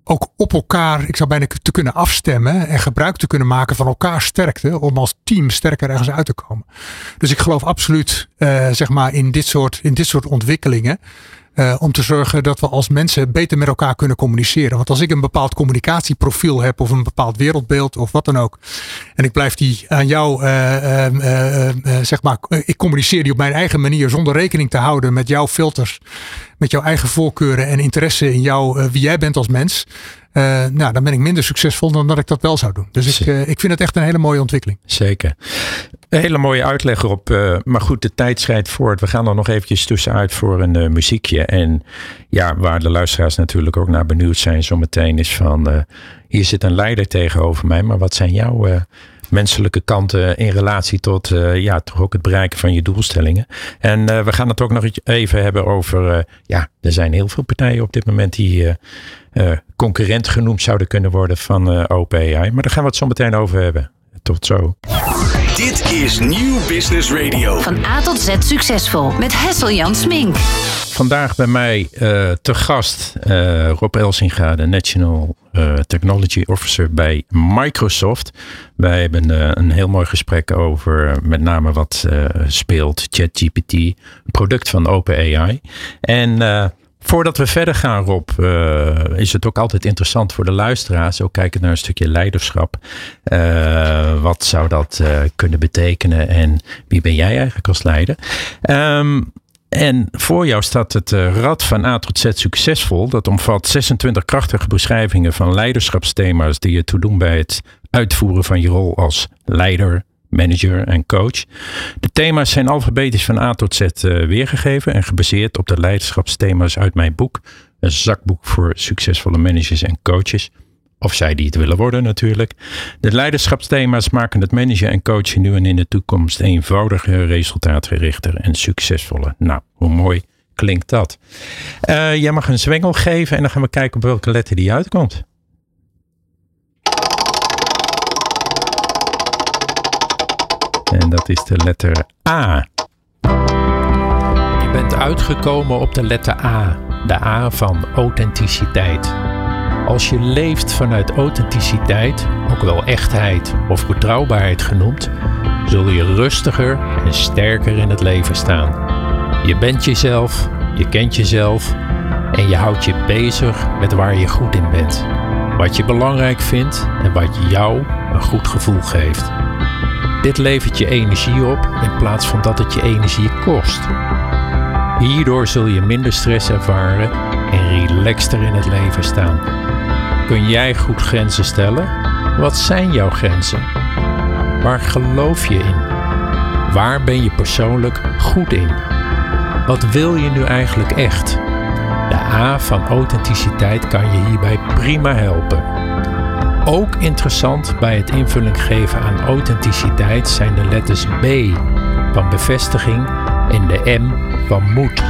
ook op elkaar, ik zou bijna te kunnen afstemmen en gebruik te kunnen maken van elkaar sterkte om als team sterker ergens uit te komen. Dus ik geloof absoluut zeg maar in dit soort, in dit soort ontwikkelingen. Uh, om te zorgen dat we als mensen beter met elkaar kunnen communiceren. Want als ik een bepaald communicatieprofiel heb of een bepaald wereldbeeld of wat dan ook. En ik blijf die aan jou, uh, uh, zeg maar, ik communiceer die op mijn eigen manier zonder rekening te houden met jouw filters. Met jouw eigen voorkeuren en interesse in jou, wie jij bent als mens. Uh, nou, dan ben ik minder succesvol dan dat ik dat wel zou doen. Dus ik, uh, ik vind het echt een hele mooie ontwikkeling. Zeker. Een hele mooie uitleg erop. Uh, maar goed, de tijd schrijdt voort. We gaan er nog eventjes tussenuit voor een muziekje. En ja, waar de luisteraars natuurlijk ook naar benieuwd zijn zometeen is van... hier zit een leider tegenover mij, maar wat zijn jouw menselijke kanten in relatie tot uh, ja, toch ook het bereiken van je doelstellingen. En uh, we gaan het ook nog even hebben over, uh, ja, er zijn heel veel partijen op dit moment die concurrent genoemd zouden kunnen worden van OpenAI. Maar daar gaan we het zo meteen over hebben. Tot zo. Dit is Nieuw Business Radio. Van A tot Z succesvol met Hessel Jan Smink. Vandaag bij mij uh, te gast uh, Rob Elsinga, de National uh, Technology Officer bij Microsoft. Wij hebben een heel mooi gesprek over met name wat speelt ChatGPT, een product van OpenAI. En Voordat we verder gaan, Rob, uh, is het ook altijd interessant voor de luisteraars. Ook kijken naar een stukje leiderschap. Uh, wat zou dat uh, kunnen betekenen en wie ben jij eigenlijk als leider? Um, en voor jou staat het Rad van A tot Z Succesvol. Dat omvat 26 krachtige beschrijvingen van leiderschapsthema's die je toedoen bij het uitvoeren van je rol als leider, manager en coach. De thema's zijn alfabetisch van A tot Z uh, weergegeven en gebaseerd op de leiderschapsthema's uit mijn boek. Een zakboek voor succesvolle managers en coaches. Of zij die het willen worden natuurlijk. De leiderschapsthema's maken het managen en coachen nu en in de toekomst eenvoudiger, resultaatgerichter en succesvoller. Nou, hoe mooi klinkt dat. Uh, jij mag een zwengel geven en dan gaan we kijken op welke letter die uitkomt. En dat is de letter A. Je bent uitgekomen op de letter A. De A van authenticiteit. Als je leeft vanuit authenticiteit, ook wel echtheid of betrouwbaarheid genoemd, zul je rustiger en sterker in het leven staan. Je bent jezelf, je kent jezelf en je houdt je bezig met waar je goed in bent. Wat je belangrijk vindt en wat jou een goed gevoel geeft. Dit levert je energie op in plaats van dat het je energie kost. Hierdoor zul je minder stress ervaren en relaxter in het leven staan. Kun jij goed grenzen stellen? Wat zijn jouw grenzen? Waar geloof je in? Waar ben je persoonlijk goed in? Wat wil je nu eigenlijk echt? De A van authenticiteit kan je hierbij prima helpen. Ook interessant bij het invulling geven aan authenticiteit zijn de letters B van bevestiging en de M van moed.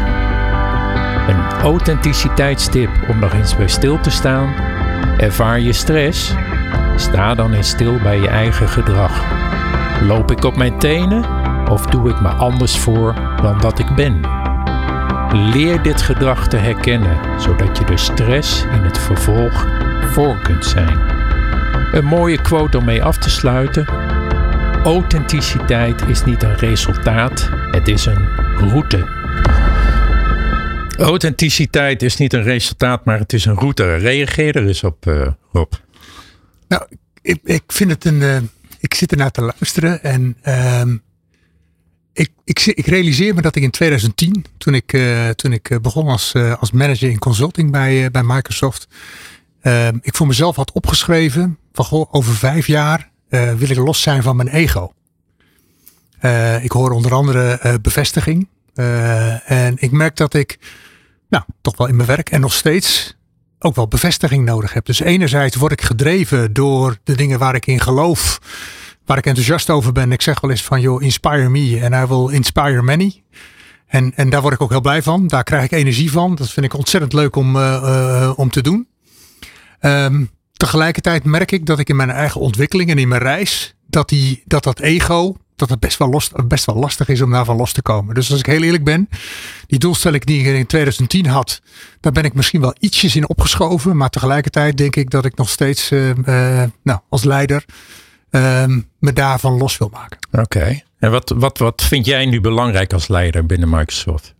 Een authenticiteitstip om nog eens bij stil te staan. Ervaar je stress? Sta dan eens stil bij je eigen gedrag. Loop ik op mijn tenen of doe ik me anders voor dan dat ik ben? Leer dit gedrag te herkennen, zodat je de stress in het vervolg voor kunt zijn. Een mooie quote om mee af te sluiten. Authenticiteit is niet een resultaat, het is een route. Authenticiteit is niet een resultaat, maar het is een route. Reageer er eens op, Rob. Nou, ik, ik vind het een. Uh, ik zit ernaar te luisteren en uh, ik, ik, ik, realiseer me dat ik in 2010, toen ik, uh, toen ik begon als, als manager in consulting bij, bij Microsoft, ehm, ik voor mezelf had opgeschreven van over vijf jaar wil ik los zijn van mijn ego. ik hoor onder andere bevestiging. en ik merk dat ik nou, toch wel in mijn werk en nog steeds ook wel bevestiging nodig heb. Dus enerzijds word ik gedreven door de dingen waar ik in geloof, waar ik enthousiast over ben. Ik zeg wel eens van, joh, inspire me and I will inspire many. En, en daar word ik ook heel blij van. Daar krijg ik energie van. Dat vind ik ontzettend leuk om, om te doen. Um, tegelijkertijd merk ik dat ik in mijn eigen ontwikkeling en in mijn reis, dat, die, dat dat ego, dat het best wel, los, best wel lastig is om daarvan los te komen. Dus als ik heel eerlijk ben, die doelstelling die ik in 2010 had, daar ben ik misschien wel ietsjes in opgeschoven. Maar tegelijkertijd denk ik dat ik nog steeds uh, uh, nou, als leider uh, me daarvan los wil maken. Oké. En wat, wat, wat vind jij nu belangrijk als leider binnen Microsoft?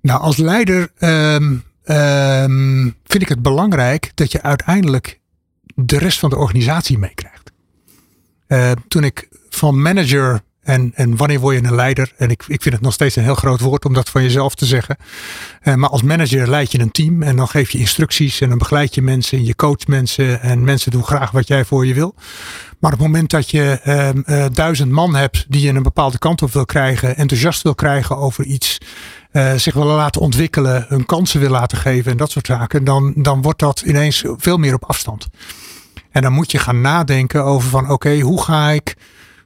Nou, als leider um, vind ik het belangrijk dat je uiteindelijk de rest van de organisatie meekrijgt. Uh, toen ik van manager en, en wanneer word je een leider? En ik, ik vind het nog steeds een heel groot woord om dat van jezelf te zeggen. Uh, maar als manager leid je een team en dan geef je instructies en dan begeleid je mensen en je coach mensen en mensen doen graag wat jij voor je wil. Maar op het moment dat je uh, uh, duizend man hebt die je een bepaalde kant op wil krijgen, enthousiast wil krijgen over iets, zich willen laten ontwikkelen, hun kansen wil laten geven en dat soort zaken, dan, dan wordt dat ineens veel meer op afstand. En dan moet je gaan nadenken over van oké, hoe ga ik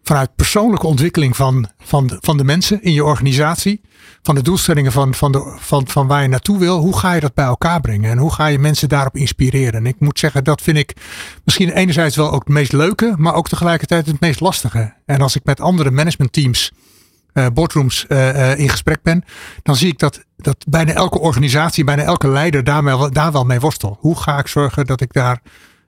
vanuit persoonlijke ontwikkeling van, van, de, van de mensen in je organisatie, van de doelstellingen van, van, de, van, van waar je naartoe wil, hoe ga je dat bij elkaar brengen en hoe ga je mensen daarop inspireren? En ik moet zeggen, dat vind ik misschien enerzijds wel ook het meest leuke, maar ook tegelijkertijd het meest lastige. En als ik met andere managementteams, uh, boardrooms uh, uh, in gesprek ben, dan zie ik dat, dat bijna elke organisatie, bijna elke leider daar daar wel mee worstelt. Hoe ga ik zorgen dat ik daar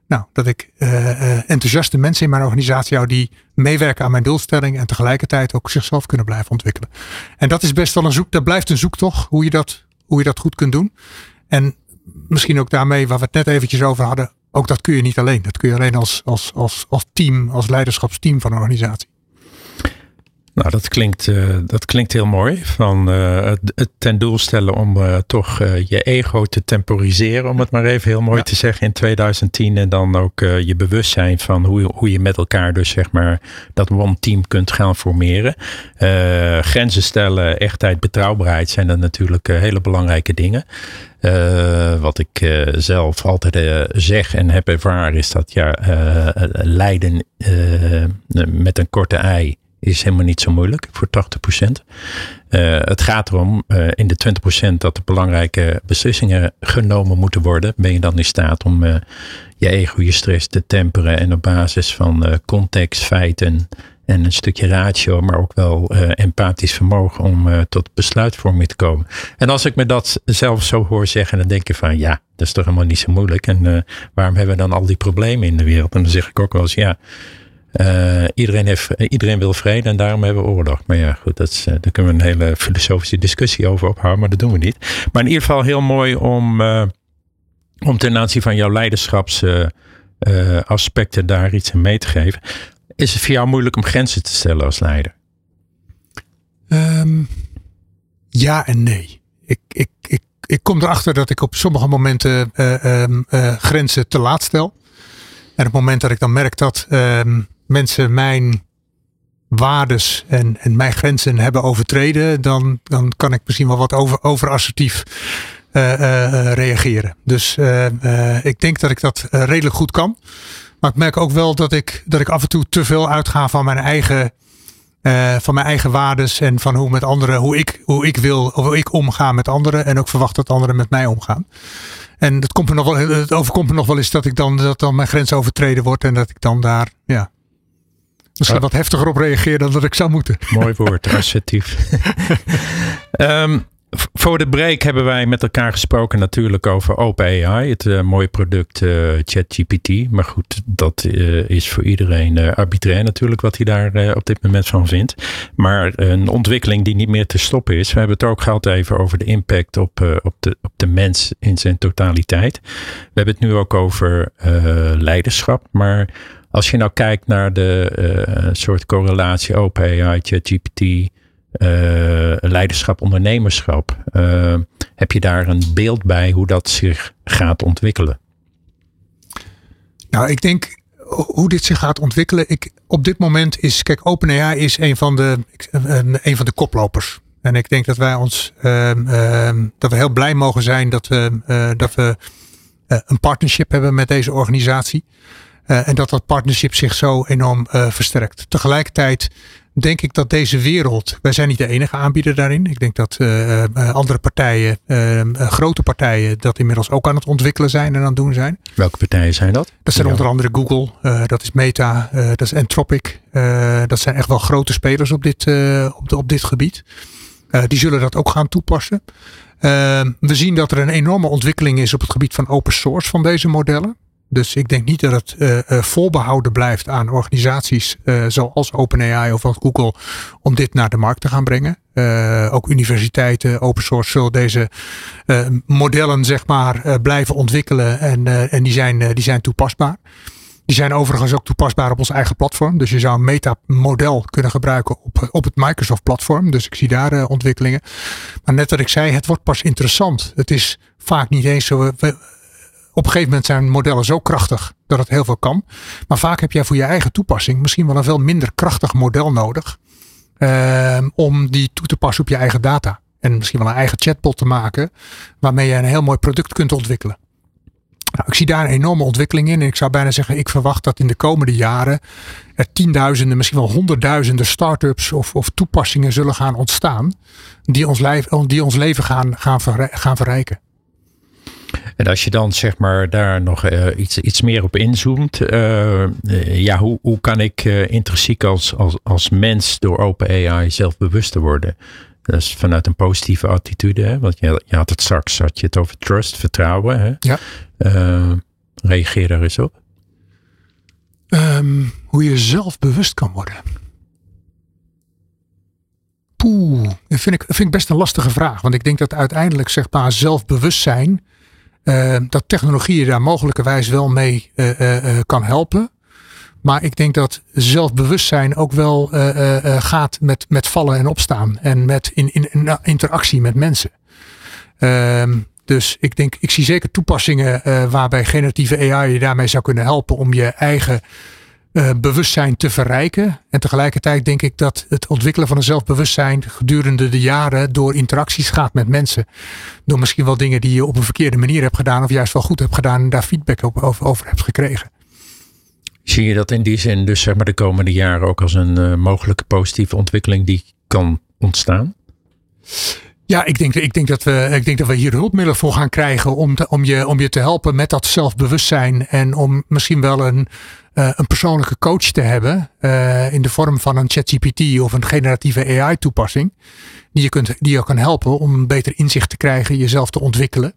nou, dat ik uh, enthousiaste mensen in mijn organisatie hou die meewerken aan mijn doelstelling en tegelijkertijd ook zichzelf kunnen blijven ontwikkelen. En dat is best wel een zoek, dat blijft een zoektocht hoe je dat, hoe je dat goed kunt doen. En misschien ook daarmee, waar we het net eventjes over hadden, ook dat kun je niet alleen. Dat kun je alleen als, als, als, als team, als leiderschapsteam van een organisatie. Nou, dat klinkt, uh, dat klinkt heel mooi. Van uh, het, het, ten doel stellen om uh, toch je ego te temporiseren, om het maar even heel mooi ja. te zeggen in 2010. En dan ook je bewustzijn van hoe, hoe je met elkaar dus zeg maar dat one team kunt gaan formeren. grenzen stellen, echtheid, betrouwbaarheid zijn dan natuurlijk hele belangrijke dingen. Uh, wat ik uh, zelf altijd uh, zeg en heb ervaren is dat ja, leiden met een korte ei is helemaal niet zo moeilijk voor 80%. Uh, het gaat erom uh, in de 20% dat er belangrijke beslissingen genomen moeten worden. Ben je dan in staat om uh, je ego, je stress te temperen en op basis van context, feiten en een stukje ratio, maar ook wel empathisch vermogen om tot besluitvorming te komen. En als ik me dat zelf zo hoor zeggen, dan denk je van ja, dat is toch helemaal niet zo moeilijk. En waarom hebben we dan al die problemen in de wereld? En dan zeg ik ook wel eens ja uh, iedereen, heeft, iedereen wil vrede en daarom hebben we oorlog. Maar ja, goed, dat is, uh, daar kunnen we een hele filosofische discussie over ophouden, maar dat doen we niet. Maar in ieder geval heel mooi om, om ten aanzien van jouw leiderschapsaspecten daar iets in mee te geven. Is het voor jou moeilijk om grenzen te stellen als leider? Um, ja en nee. Ik, ik, ik, ik kom erachter dat ik op sommige momenten um, grenzen te laat stel. En op het moment dat ik dan merk dat um, mensen mijn waardes en, en mijn grenzen hebben overtreden, dan, dan kan ik misschien wel wat over, overassertief uh, reageren. Dus ik denk dat ik dat redelijk goed kan. Maar ik merk ook wel dat ik, dat ik af en toe te veel uitga van mijn eigen, van mijn eigen waardes en van hoe met anderen, hoe ik, hoe ik wil, hoe ik omga met anderen en ook verwacht dat anderen met mij omgaan. En het, komt er nog wel, het overkomt me nog wel eens dat ik dan, dat dan mijn grens overtreden wordt en dat ik dan daar, ja, misschien wat heftiger op reageer dan dat ik zou moeten. Mooi woord, assertief. um, Voor de break hebben wij met elkaar gesproken natuurlijk over OpenAI, het uh, mooie product uh, ChatGPT. Maar goed, dat uh, is voor iedereen arbitrair natuurlijk wat hij daar op dit moment van vindt. Maar een ontwikkeling die niet meer te stoppen is. We hebben het ook gehad even over de impact op, op, de, op de mens in zijn totaliteit. We hebben het nu ook over leiderschap. Maar als je nou kijkt naar de soort correlatie OpenAI, ChatGPT uh, leiderschap, ondernemerschap. Uh, heb je daar een beeld bij hoe dat zich gaat ontwikkelen? Nou, ik denk hoe dit zich gaat ontwikkelen. Ik, op dit moment is, kijk, OpenAI is een van de, een van de koplopers. En ik denk dat wij ons, uh, dat we heel blij mogen zijn dat we, dat we een partnership hebben met deze organisatie. En dat dat partnership zich zo enorm versterkt. Tegelijkertijd denk ik dat deze wereld, wij zijn niet de enige aanbieder daarin. Ik denk dat uh, andere partijen, uh, grote partijen, dat inmiddels ook aan het ontwikkelen zijn en aan het doen zijn. Welke partijen zijn dat? Dat zijn onder andere Google, dat is Meta, dat is Anthropic. dat zijn echt wel grote spelers op dit, op, de, op dit gebied. die zullen dat ook gaan toepassen. we zien dat er een enorme ontwikkeling is op het gebied van open source van deze modellen. Dus ik denk niet dat het uh, voorbehouden blijft aan organisaties uh, zoals OpenAI of als Google om dit naar de markt te gaan brengen. ook universiteiten, open source zullen deze modellen zeg maar blijven ontwikkelen en, en die, zijn, die zijn toepasbaar. Die zijn overigens ook toepasbaar op ons eigen platform. Dus je zou een meta-model kunnen gebruiken op, op het Microsoft-platform. Dus ik zie daar ontwikkelingen. Maar net wat ik zei, het wordt pas interessant. Het is vaak niet eens zo op een gegeven moment zijn modellen zo krachtig dat het heel veel kan. Maar vaak heb jij voor je eigen toepassing misschien wel een veel minder krachtig model nodig. Uh, om die toe te passen op je eigen data. En misschien wel een eigen chatbot te maken. Waarmee je een heel mooi product kunt ontwikkelen. Nou, ik zie daar een enorme ontwikkeling in. En ik zou bijna zeggen, ik verwacht dat in de komende jaren er tienduizenden, misschien wel honderdduizenden start-ups of, of toepassingen zullen gaan ontstaan. Die ons, die ons leven gaan, gaan verrijken. En als je dan zeg maar daar nog uh, iets, iets meer op inzoomt. Uh, ja, hoe, hoe kan ik intrinsiek als, als, als mens door open AI zelfbewuster worden? Dat is vanuit een positieve attitude. Hè? Want je, je had het straks had je het over trust, vertrouwen. Hè? Ja. reageer daar eens op. Um, hoe je zelfbewust kan worden. Poeh, dat vind ik, vind ik best een lastige vraag. Want ik denk dat uiteindelijk zeg maar zelfbewustzijn uh, dat technologie daar mogelijkerwijs wel mee uh, kan helpen. Maar ik denk dat zelfbewustzijn ook wel gaat met, met vallen en opstaan. En met in, in, in interactie met mensen. Ehm, dus ik denk, ik zie zeker toepassingen waarbij generatieve AI je daarmee zou kunnen helpen om je eigen uh, bewustzijn te verrijken. En tegelijkertijd denk ik dat het ontwikkelen van een zelfbewustzijn gedurende de jaren door interacties gaat met mensen. Door misschien wel dingen die je op een verkeerde manier hebt gedaan of juist wel goed hebt gedaan en daar feedback op, over, over hebt gekregen. Zie je dat in die zin dus zeg maar de komende jaren ook als een uh, mogelijke positieve ontwikkeling die kan ontstaan? Ja, ik denk, ik, denk dat we, ik denk dat we hier hulpmiddelen voor gaan krijgen om, om, je, om je te helpen met dat zelfbewustzijn. En om misschien wel een, uh, een persoonlijke coach te hebben. Uh, in de vorm van een ChatGPT of een generatieve AI toepassing. Die je, kunt, die je kan helpen om beter inzicht te krijgen, jezelf te ontwikkelen.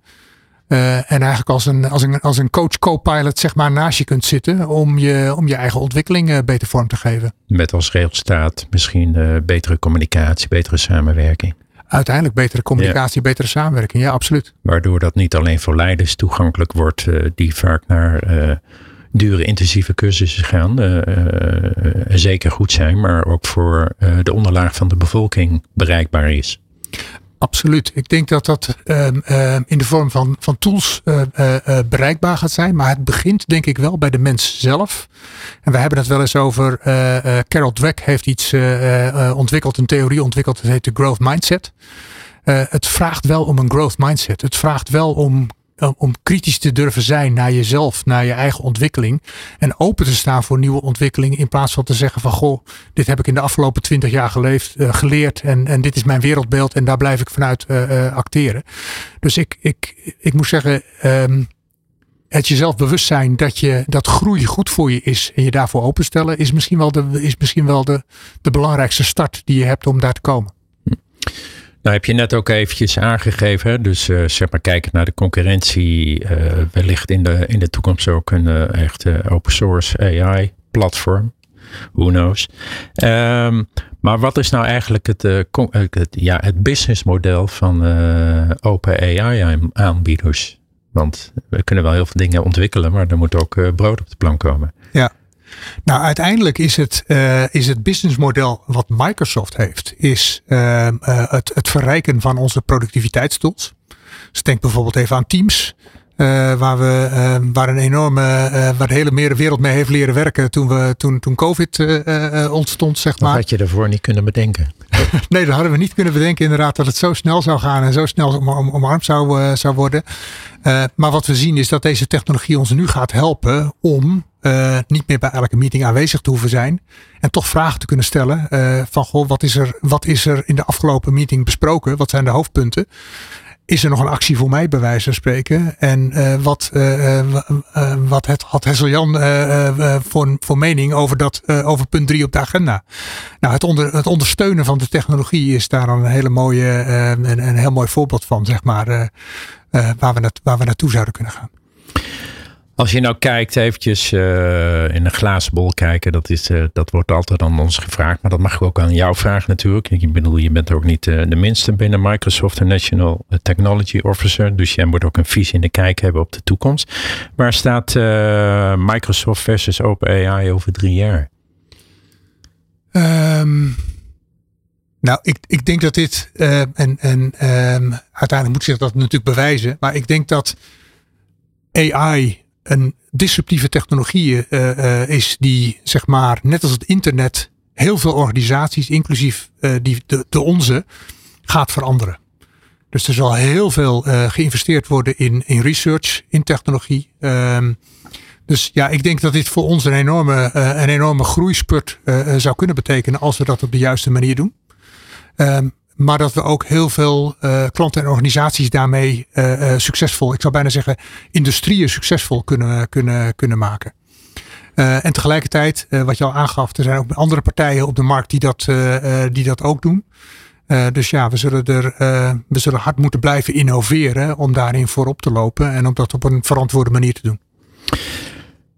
Uh, en eigenlijk als een, als een, als een coach co-pilot zeg maar naast je kunt zitten om je, om je eigen ontwikkeling beter vorm te geven. Met als resultaat misschien betere communicatie, betere samenwerking uiteindelijk betere communicatie, betere samenwerking. Ja, absoluut. Waardoor dat niet alleen voor leiders toegankelijk wordt, uh, die vaak naar uh, dure intensieve cursussen gaan, uh, zeker goed zijn, maar ook voor de onderlaag van de bevolking bereikbaar is. Absoluut. Ik denk dat dat um, in de vorm van, van tools uh, uh, bereikbaar gaat zijn. Maar het begint denk ik wel bij de mens zelf. En we hebben het wel eens over. Carol Dweck heeft iets ontwikkeld, een theorie ontwikkeld. Dat heet de growth mindset. het vraagt wel om een growth mindset. Het vraagt wel om om kritisch te durven zijn naar jezelf, naar je eigen ontwikkeling. En open te staan voor nieuwe ontwikkelingen. In plaats van te zeggen van goh, dit heb ik in de afgelopen twintig jaar geleefd, uh, geleerd. En, en dit is mijn wereldbeeld en daar blijf ik vanuit uh, acteren. Dus ik, ik, ik moet zeggen, um, het jezelf bewust zijn dat, je, dat groei goed voor je is en je daarvoor openstellen, is misschien wel de, is misschien wel de, de belangrijkste start die je hebt om daar te komen. Nou heb je net ook eventjes aangegeven, dus uh, zeg maar kijken naar de concurrentie, uh, wellicht in de, in de toekomst ook een uh, echt open source AI platform. Who knows. Um, maar wat is nou eigenlijk het, het, ja, het businessmodel van open AI aanbieders? Want we kunnen wel heel veel dingen ontwikkelen, maar er moet ook brood op de plank komen. Ja. Nou, uiteindelijk is het, uh, is het businessmodel wat Microsoft heeft, is uh, uh, het, het verrijken van onze productiviteitstools. Dus denk bijvoorbeeld even aan Teams. waar, we, waar een enorme, waar de hele wereld mee heeft leren werken toen, we, toen, toen COVID ontstond, zeg maar. Dat had je daarvoor niet kunnen bedenken. nee, dat hadden we niet kunnen bedenken inderdaad dat het zo snel zou gaan en zo snel om, omarmd zou, zou worden. maar wat we zien is dat deze technologie ons nu gaat helpen om uh, niet meer bij elke meeting aanwezig te hoeven zijn. En toch vragen te kunnen stellen van goh, wat is, er, wat is er in de afgelopen meeting besproken? Wat zijn de hoofdpunten? Is er nog een actie voor mij bij wijze van spreken? En uh, wat, wat het, had Hesseljan voor, voor mening over, dat, over punt 3 op de agenda? Nou, het, onder, het ondersteunen van de technologie is daar een hele mooie, een, een heel mooi voorbeeld van, zeg maar, waar, we naart, waar we naartoe zouden kunnen gaan. Als je nou kijkt, eventjes uh, in een glazen bol kijken, dat, is, uh, dat wordt altijd aan ons gevraagd. Maar dat mag ook aan jou vragen natuurlijk. Ik bedoel, je bent ook niet uh, de minste binnen Microsoft, de National Technology Officer. Dus jij moet ook een visie in de kijk hebben op de toekomst. Waar staat Microsoft versus OpenAI over drie jaar? Um, nou, ik, ik denk dat dit, en, en um, uiteindelijk moet zich dat natuurlijk bewijzen. Maar ik denk dat AI een disruptieve technologie uh, is die, zeg maar, net als het internet, heel veel organisaties, inclusief uh, die, de, de, onze, gaat veranderen. Dus er zal heel veel geïnvesteerd worden in, in research, in technologie. Um, dus ja, ik denk dat dit voor ons een enorme, een enorme groeispurt zou kunnen betekenen als we dat op de juiste manier doen. Um, maar dat we ook heel veel uh, klanten en organisaties daarmee uh, uh, succesvol, ik zou bijna zeggen, industrieën succesvol kunnen, kunnen, kunnen maken. en tegelijkertijd, wat je al aangaf, er zijn ook andere partijen op de markt die dat, die dat ook doen. dus ja, we zullen, er, we zullen hard moeten blijven innoveren om daarin voorop te lopen en om dat op een verantwoorde manier te doen.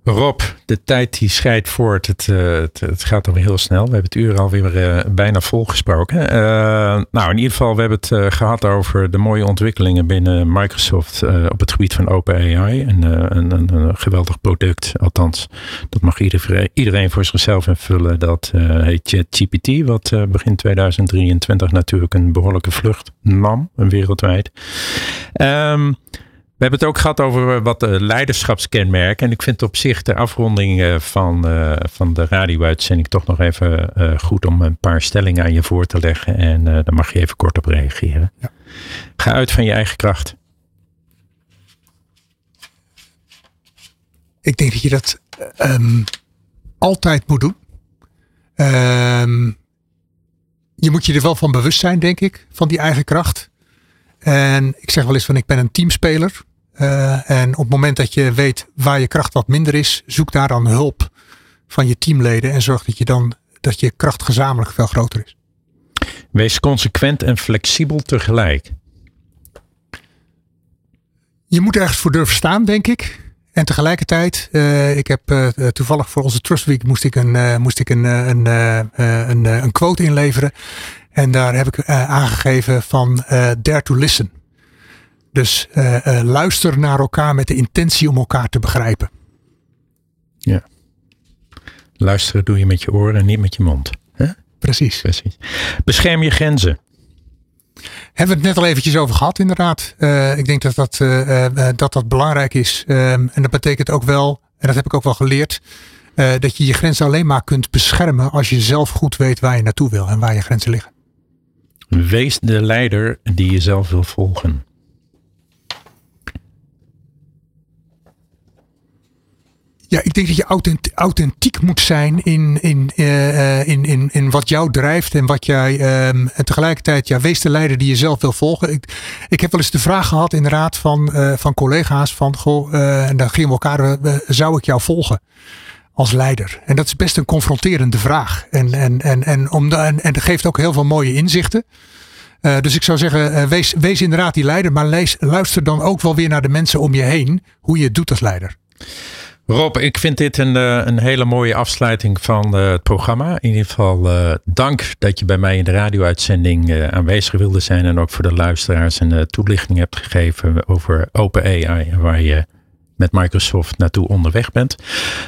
Rob, de tijd die scheidt voort. Het, uh, het, het, gaat alweer heel snel. We hebben het uur alweer uh, bijna volgesproken. Uh, nou, in ieder geval, we hebben het gehad over de mooie ontwikkelingen binnen Microsoft op het gebied van OpenAI. Een, een, een, geweldig product, althans. Dat mag iedereen, iedereen voor zichzelf invullen. Dat heet ChatGPT, wat begin 2023 natuurlijk een behoorlijke vlucht nam, wereldwijd. Um, we hebben het ook gehad over eh, wat de leiderschapskenmerken. En ik vind op zich de afronding eh, van, uh, van de radio-uitzending toch nog even goed om een paar stellingen aan je voor te leggen. En daar mag je even kort op reageren. Ja. Ga uit van je eigen kracht. Ik denk dat je dat um, altijd moet doen. Um, je moet je er wel van bewust zijn, denk ik, van die eigen kracht. En ik zeg wel eens van ik ben een teamspeler. Uh, en op het moment dat je weet waar je kracht wat minder is, zoek daar dan hulp van je teamleden en zorg dat je dan dat je kracht gezamenlijk veel groter is. Wees consequent en flexibel tegelijk. Je moet ergens voor durven staan, denk ik. En tegelijkertijd, uh, ik heb uh, toevallig voor onze Trust Week moest ik een, moest ik een, een, een, een, quote inleveren. En daar heb ik aangegeven van dare to listen. Dus uh, uh, luister naar elkaar met de intentie om elkaar te begrijpen. Ja. Luisteren doe je met je oren en niet met je mond. Hè? Precies. Precies. Bescherm je grenzen. Hebben we het net al eventjes over gehad, inderdaad. Uh, ik denk dat dat, dat, dat belangrijk is. Um, en dat betekent ook wel, en dat heb ik ook wel geleerd, dat je je grenzen alleen maar kunt beschermen als je zelf goed weet waar je naartoe wil en waar je grenzen liggen. Wees de leider die je zelf wil volgen. Ja, ik denk dat je authentiek moet zijn in, in, uh, in, in, in wat jou drijft en wat jij. Um, en tegelijkertijd, ja, wees de leider die je zelf wil volgen. Ik, ik heb wel eens de vraag gehad, inderdaad, van, uh, van collega's: van goh, en dan gingen we elkaar, zou ik jou volgen? Als leider. En dat is best een confronterende vraag. En, en, en, en, om de, en, en dat geeft ook heel veel mooie inzichten. Dus ik zou zeggen, wees, wees inderdaad die leider, maar lees, luister dan ook wel weer naar de mensen om je heen, hoe je het doet als leider. Rob, ik vind dit een, een hele mooie afsluiting van het programma. In ieder geval dank dat je bij mij in de radio-uitzending aanwezig wilde zijn. En ook voor de luisteraars een toelichting hebt gegeven over OpenAI. Waar je met Microsoft naartoe onderweg bent.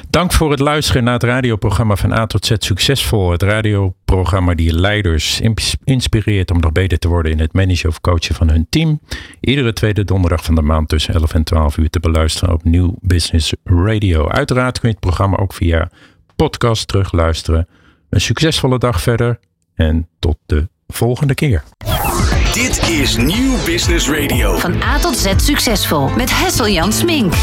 Dank voor het luisteren naar het radioprogramma van A tot Z Succesvol. Het radioprogramma die leiders inspireert om nog beter te worden in het managen of coachen van hun team. Iedere tweede donderdag van de maand tussen 11 en 12 uur te beluisteren op Nieuw Business Radio. Uiteraard kun je het programma ook via podcast terugluisteren. Een succesvolle dag verder en tot de volgende keer. Dit is Nieuw Business Radio. Van A tot Z succesvol met Hessel Jan Smink.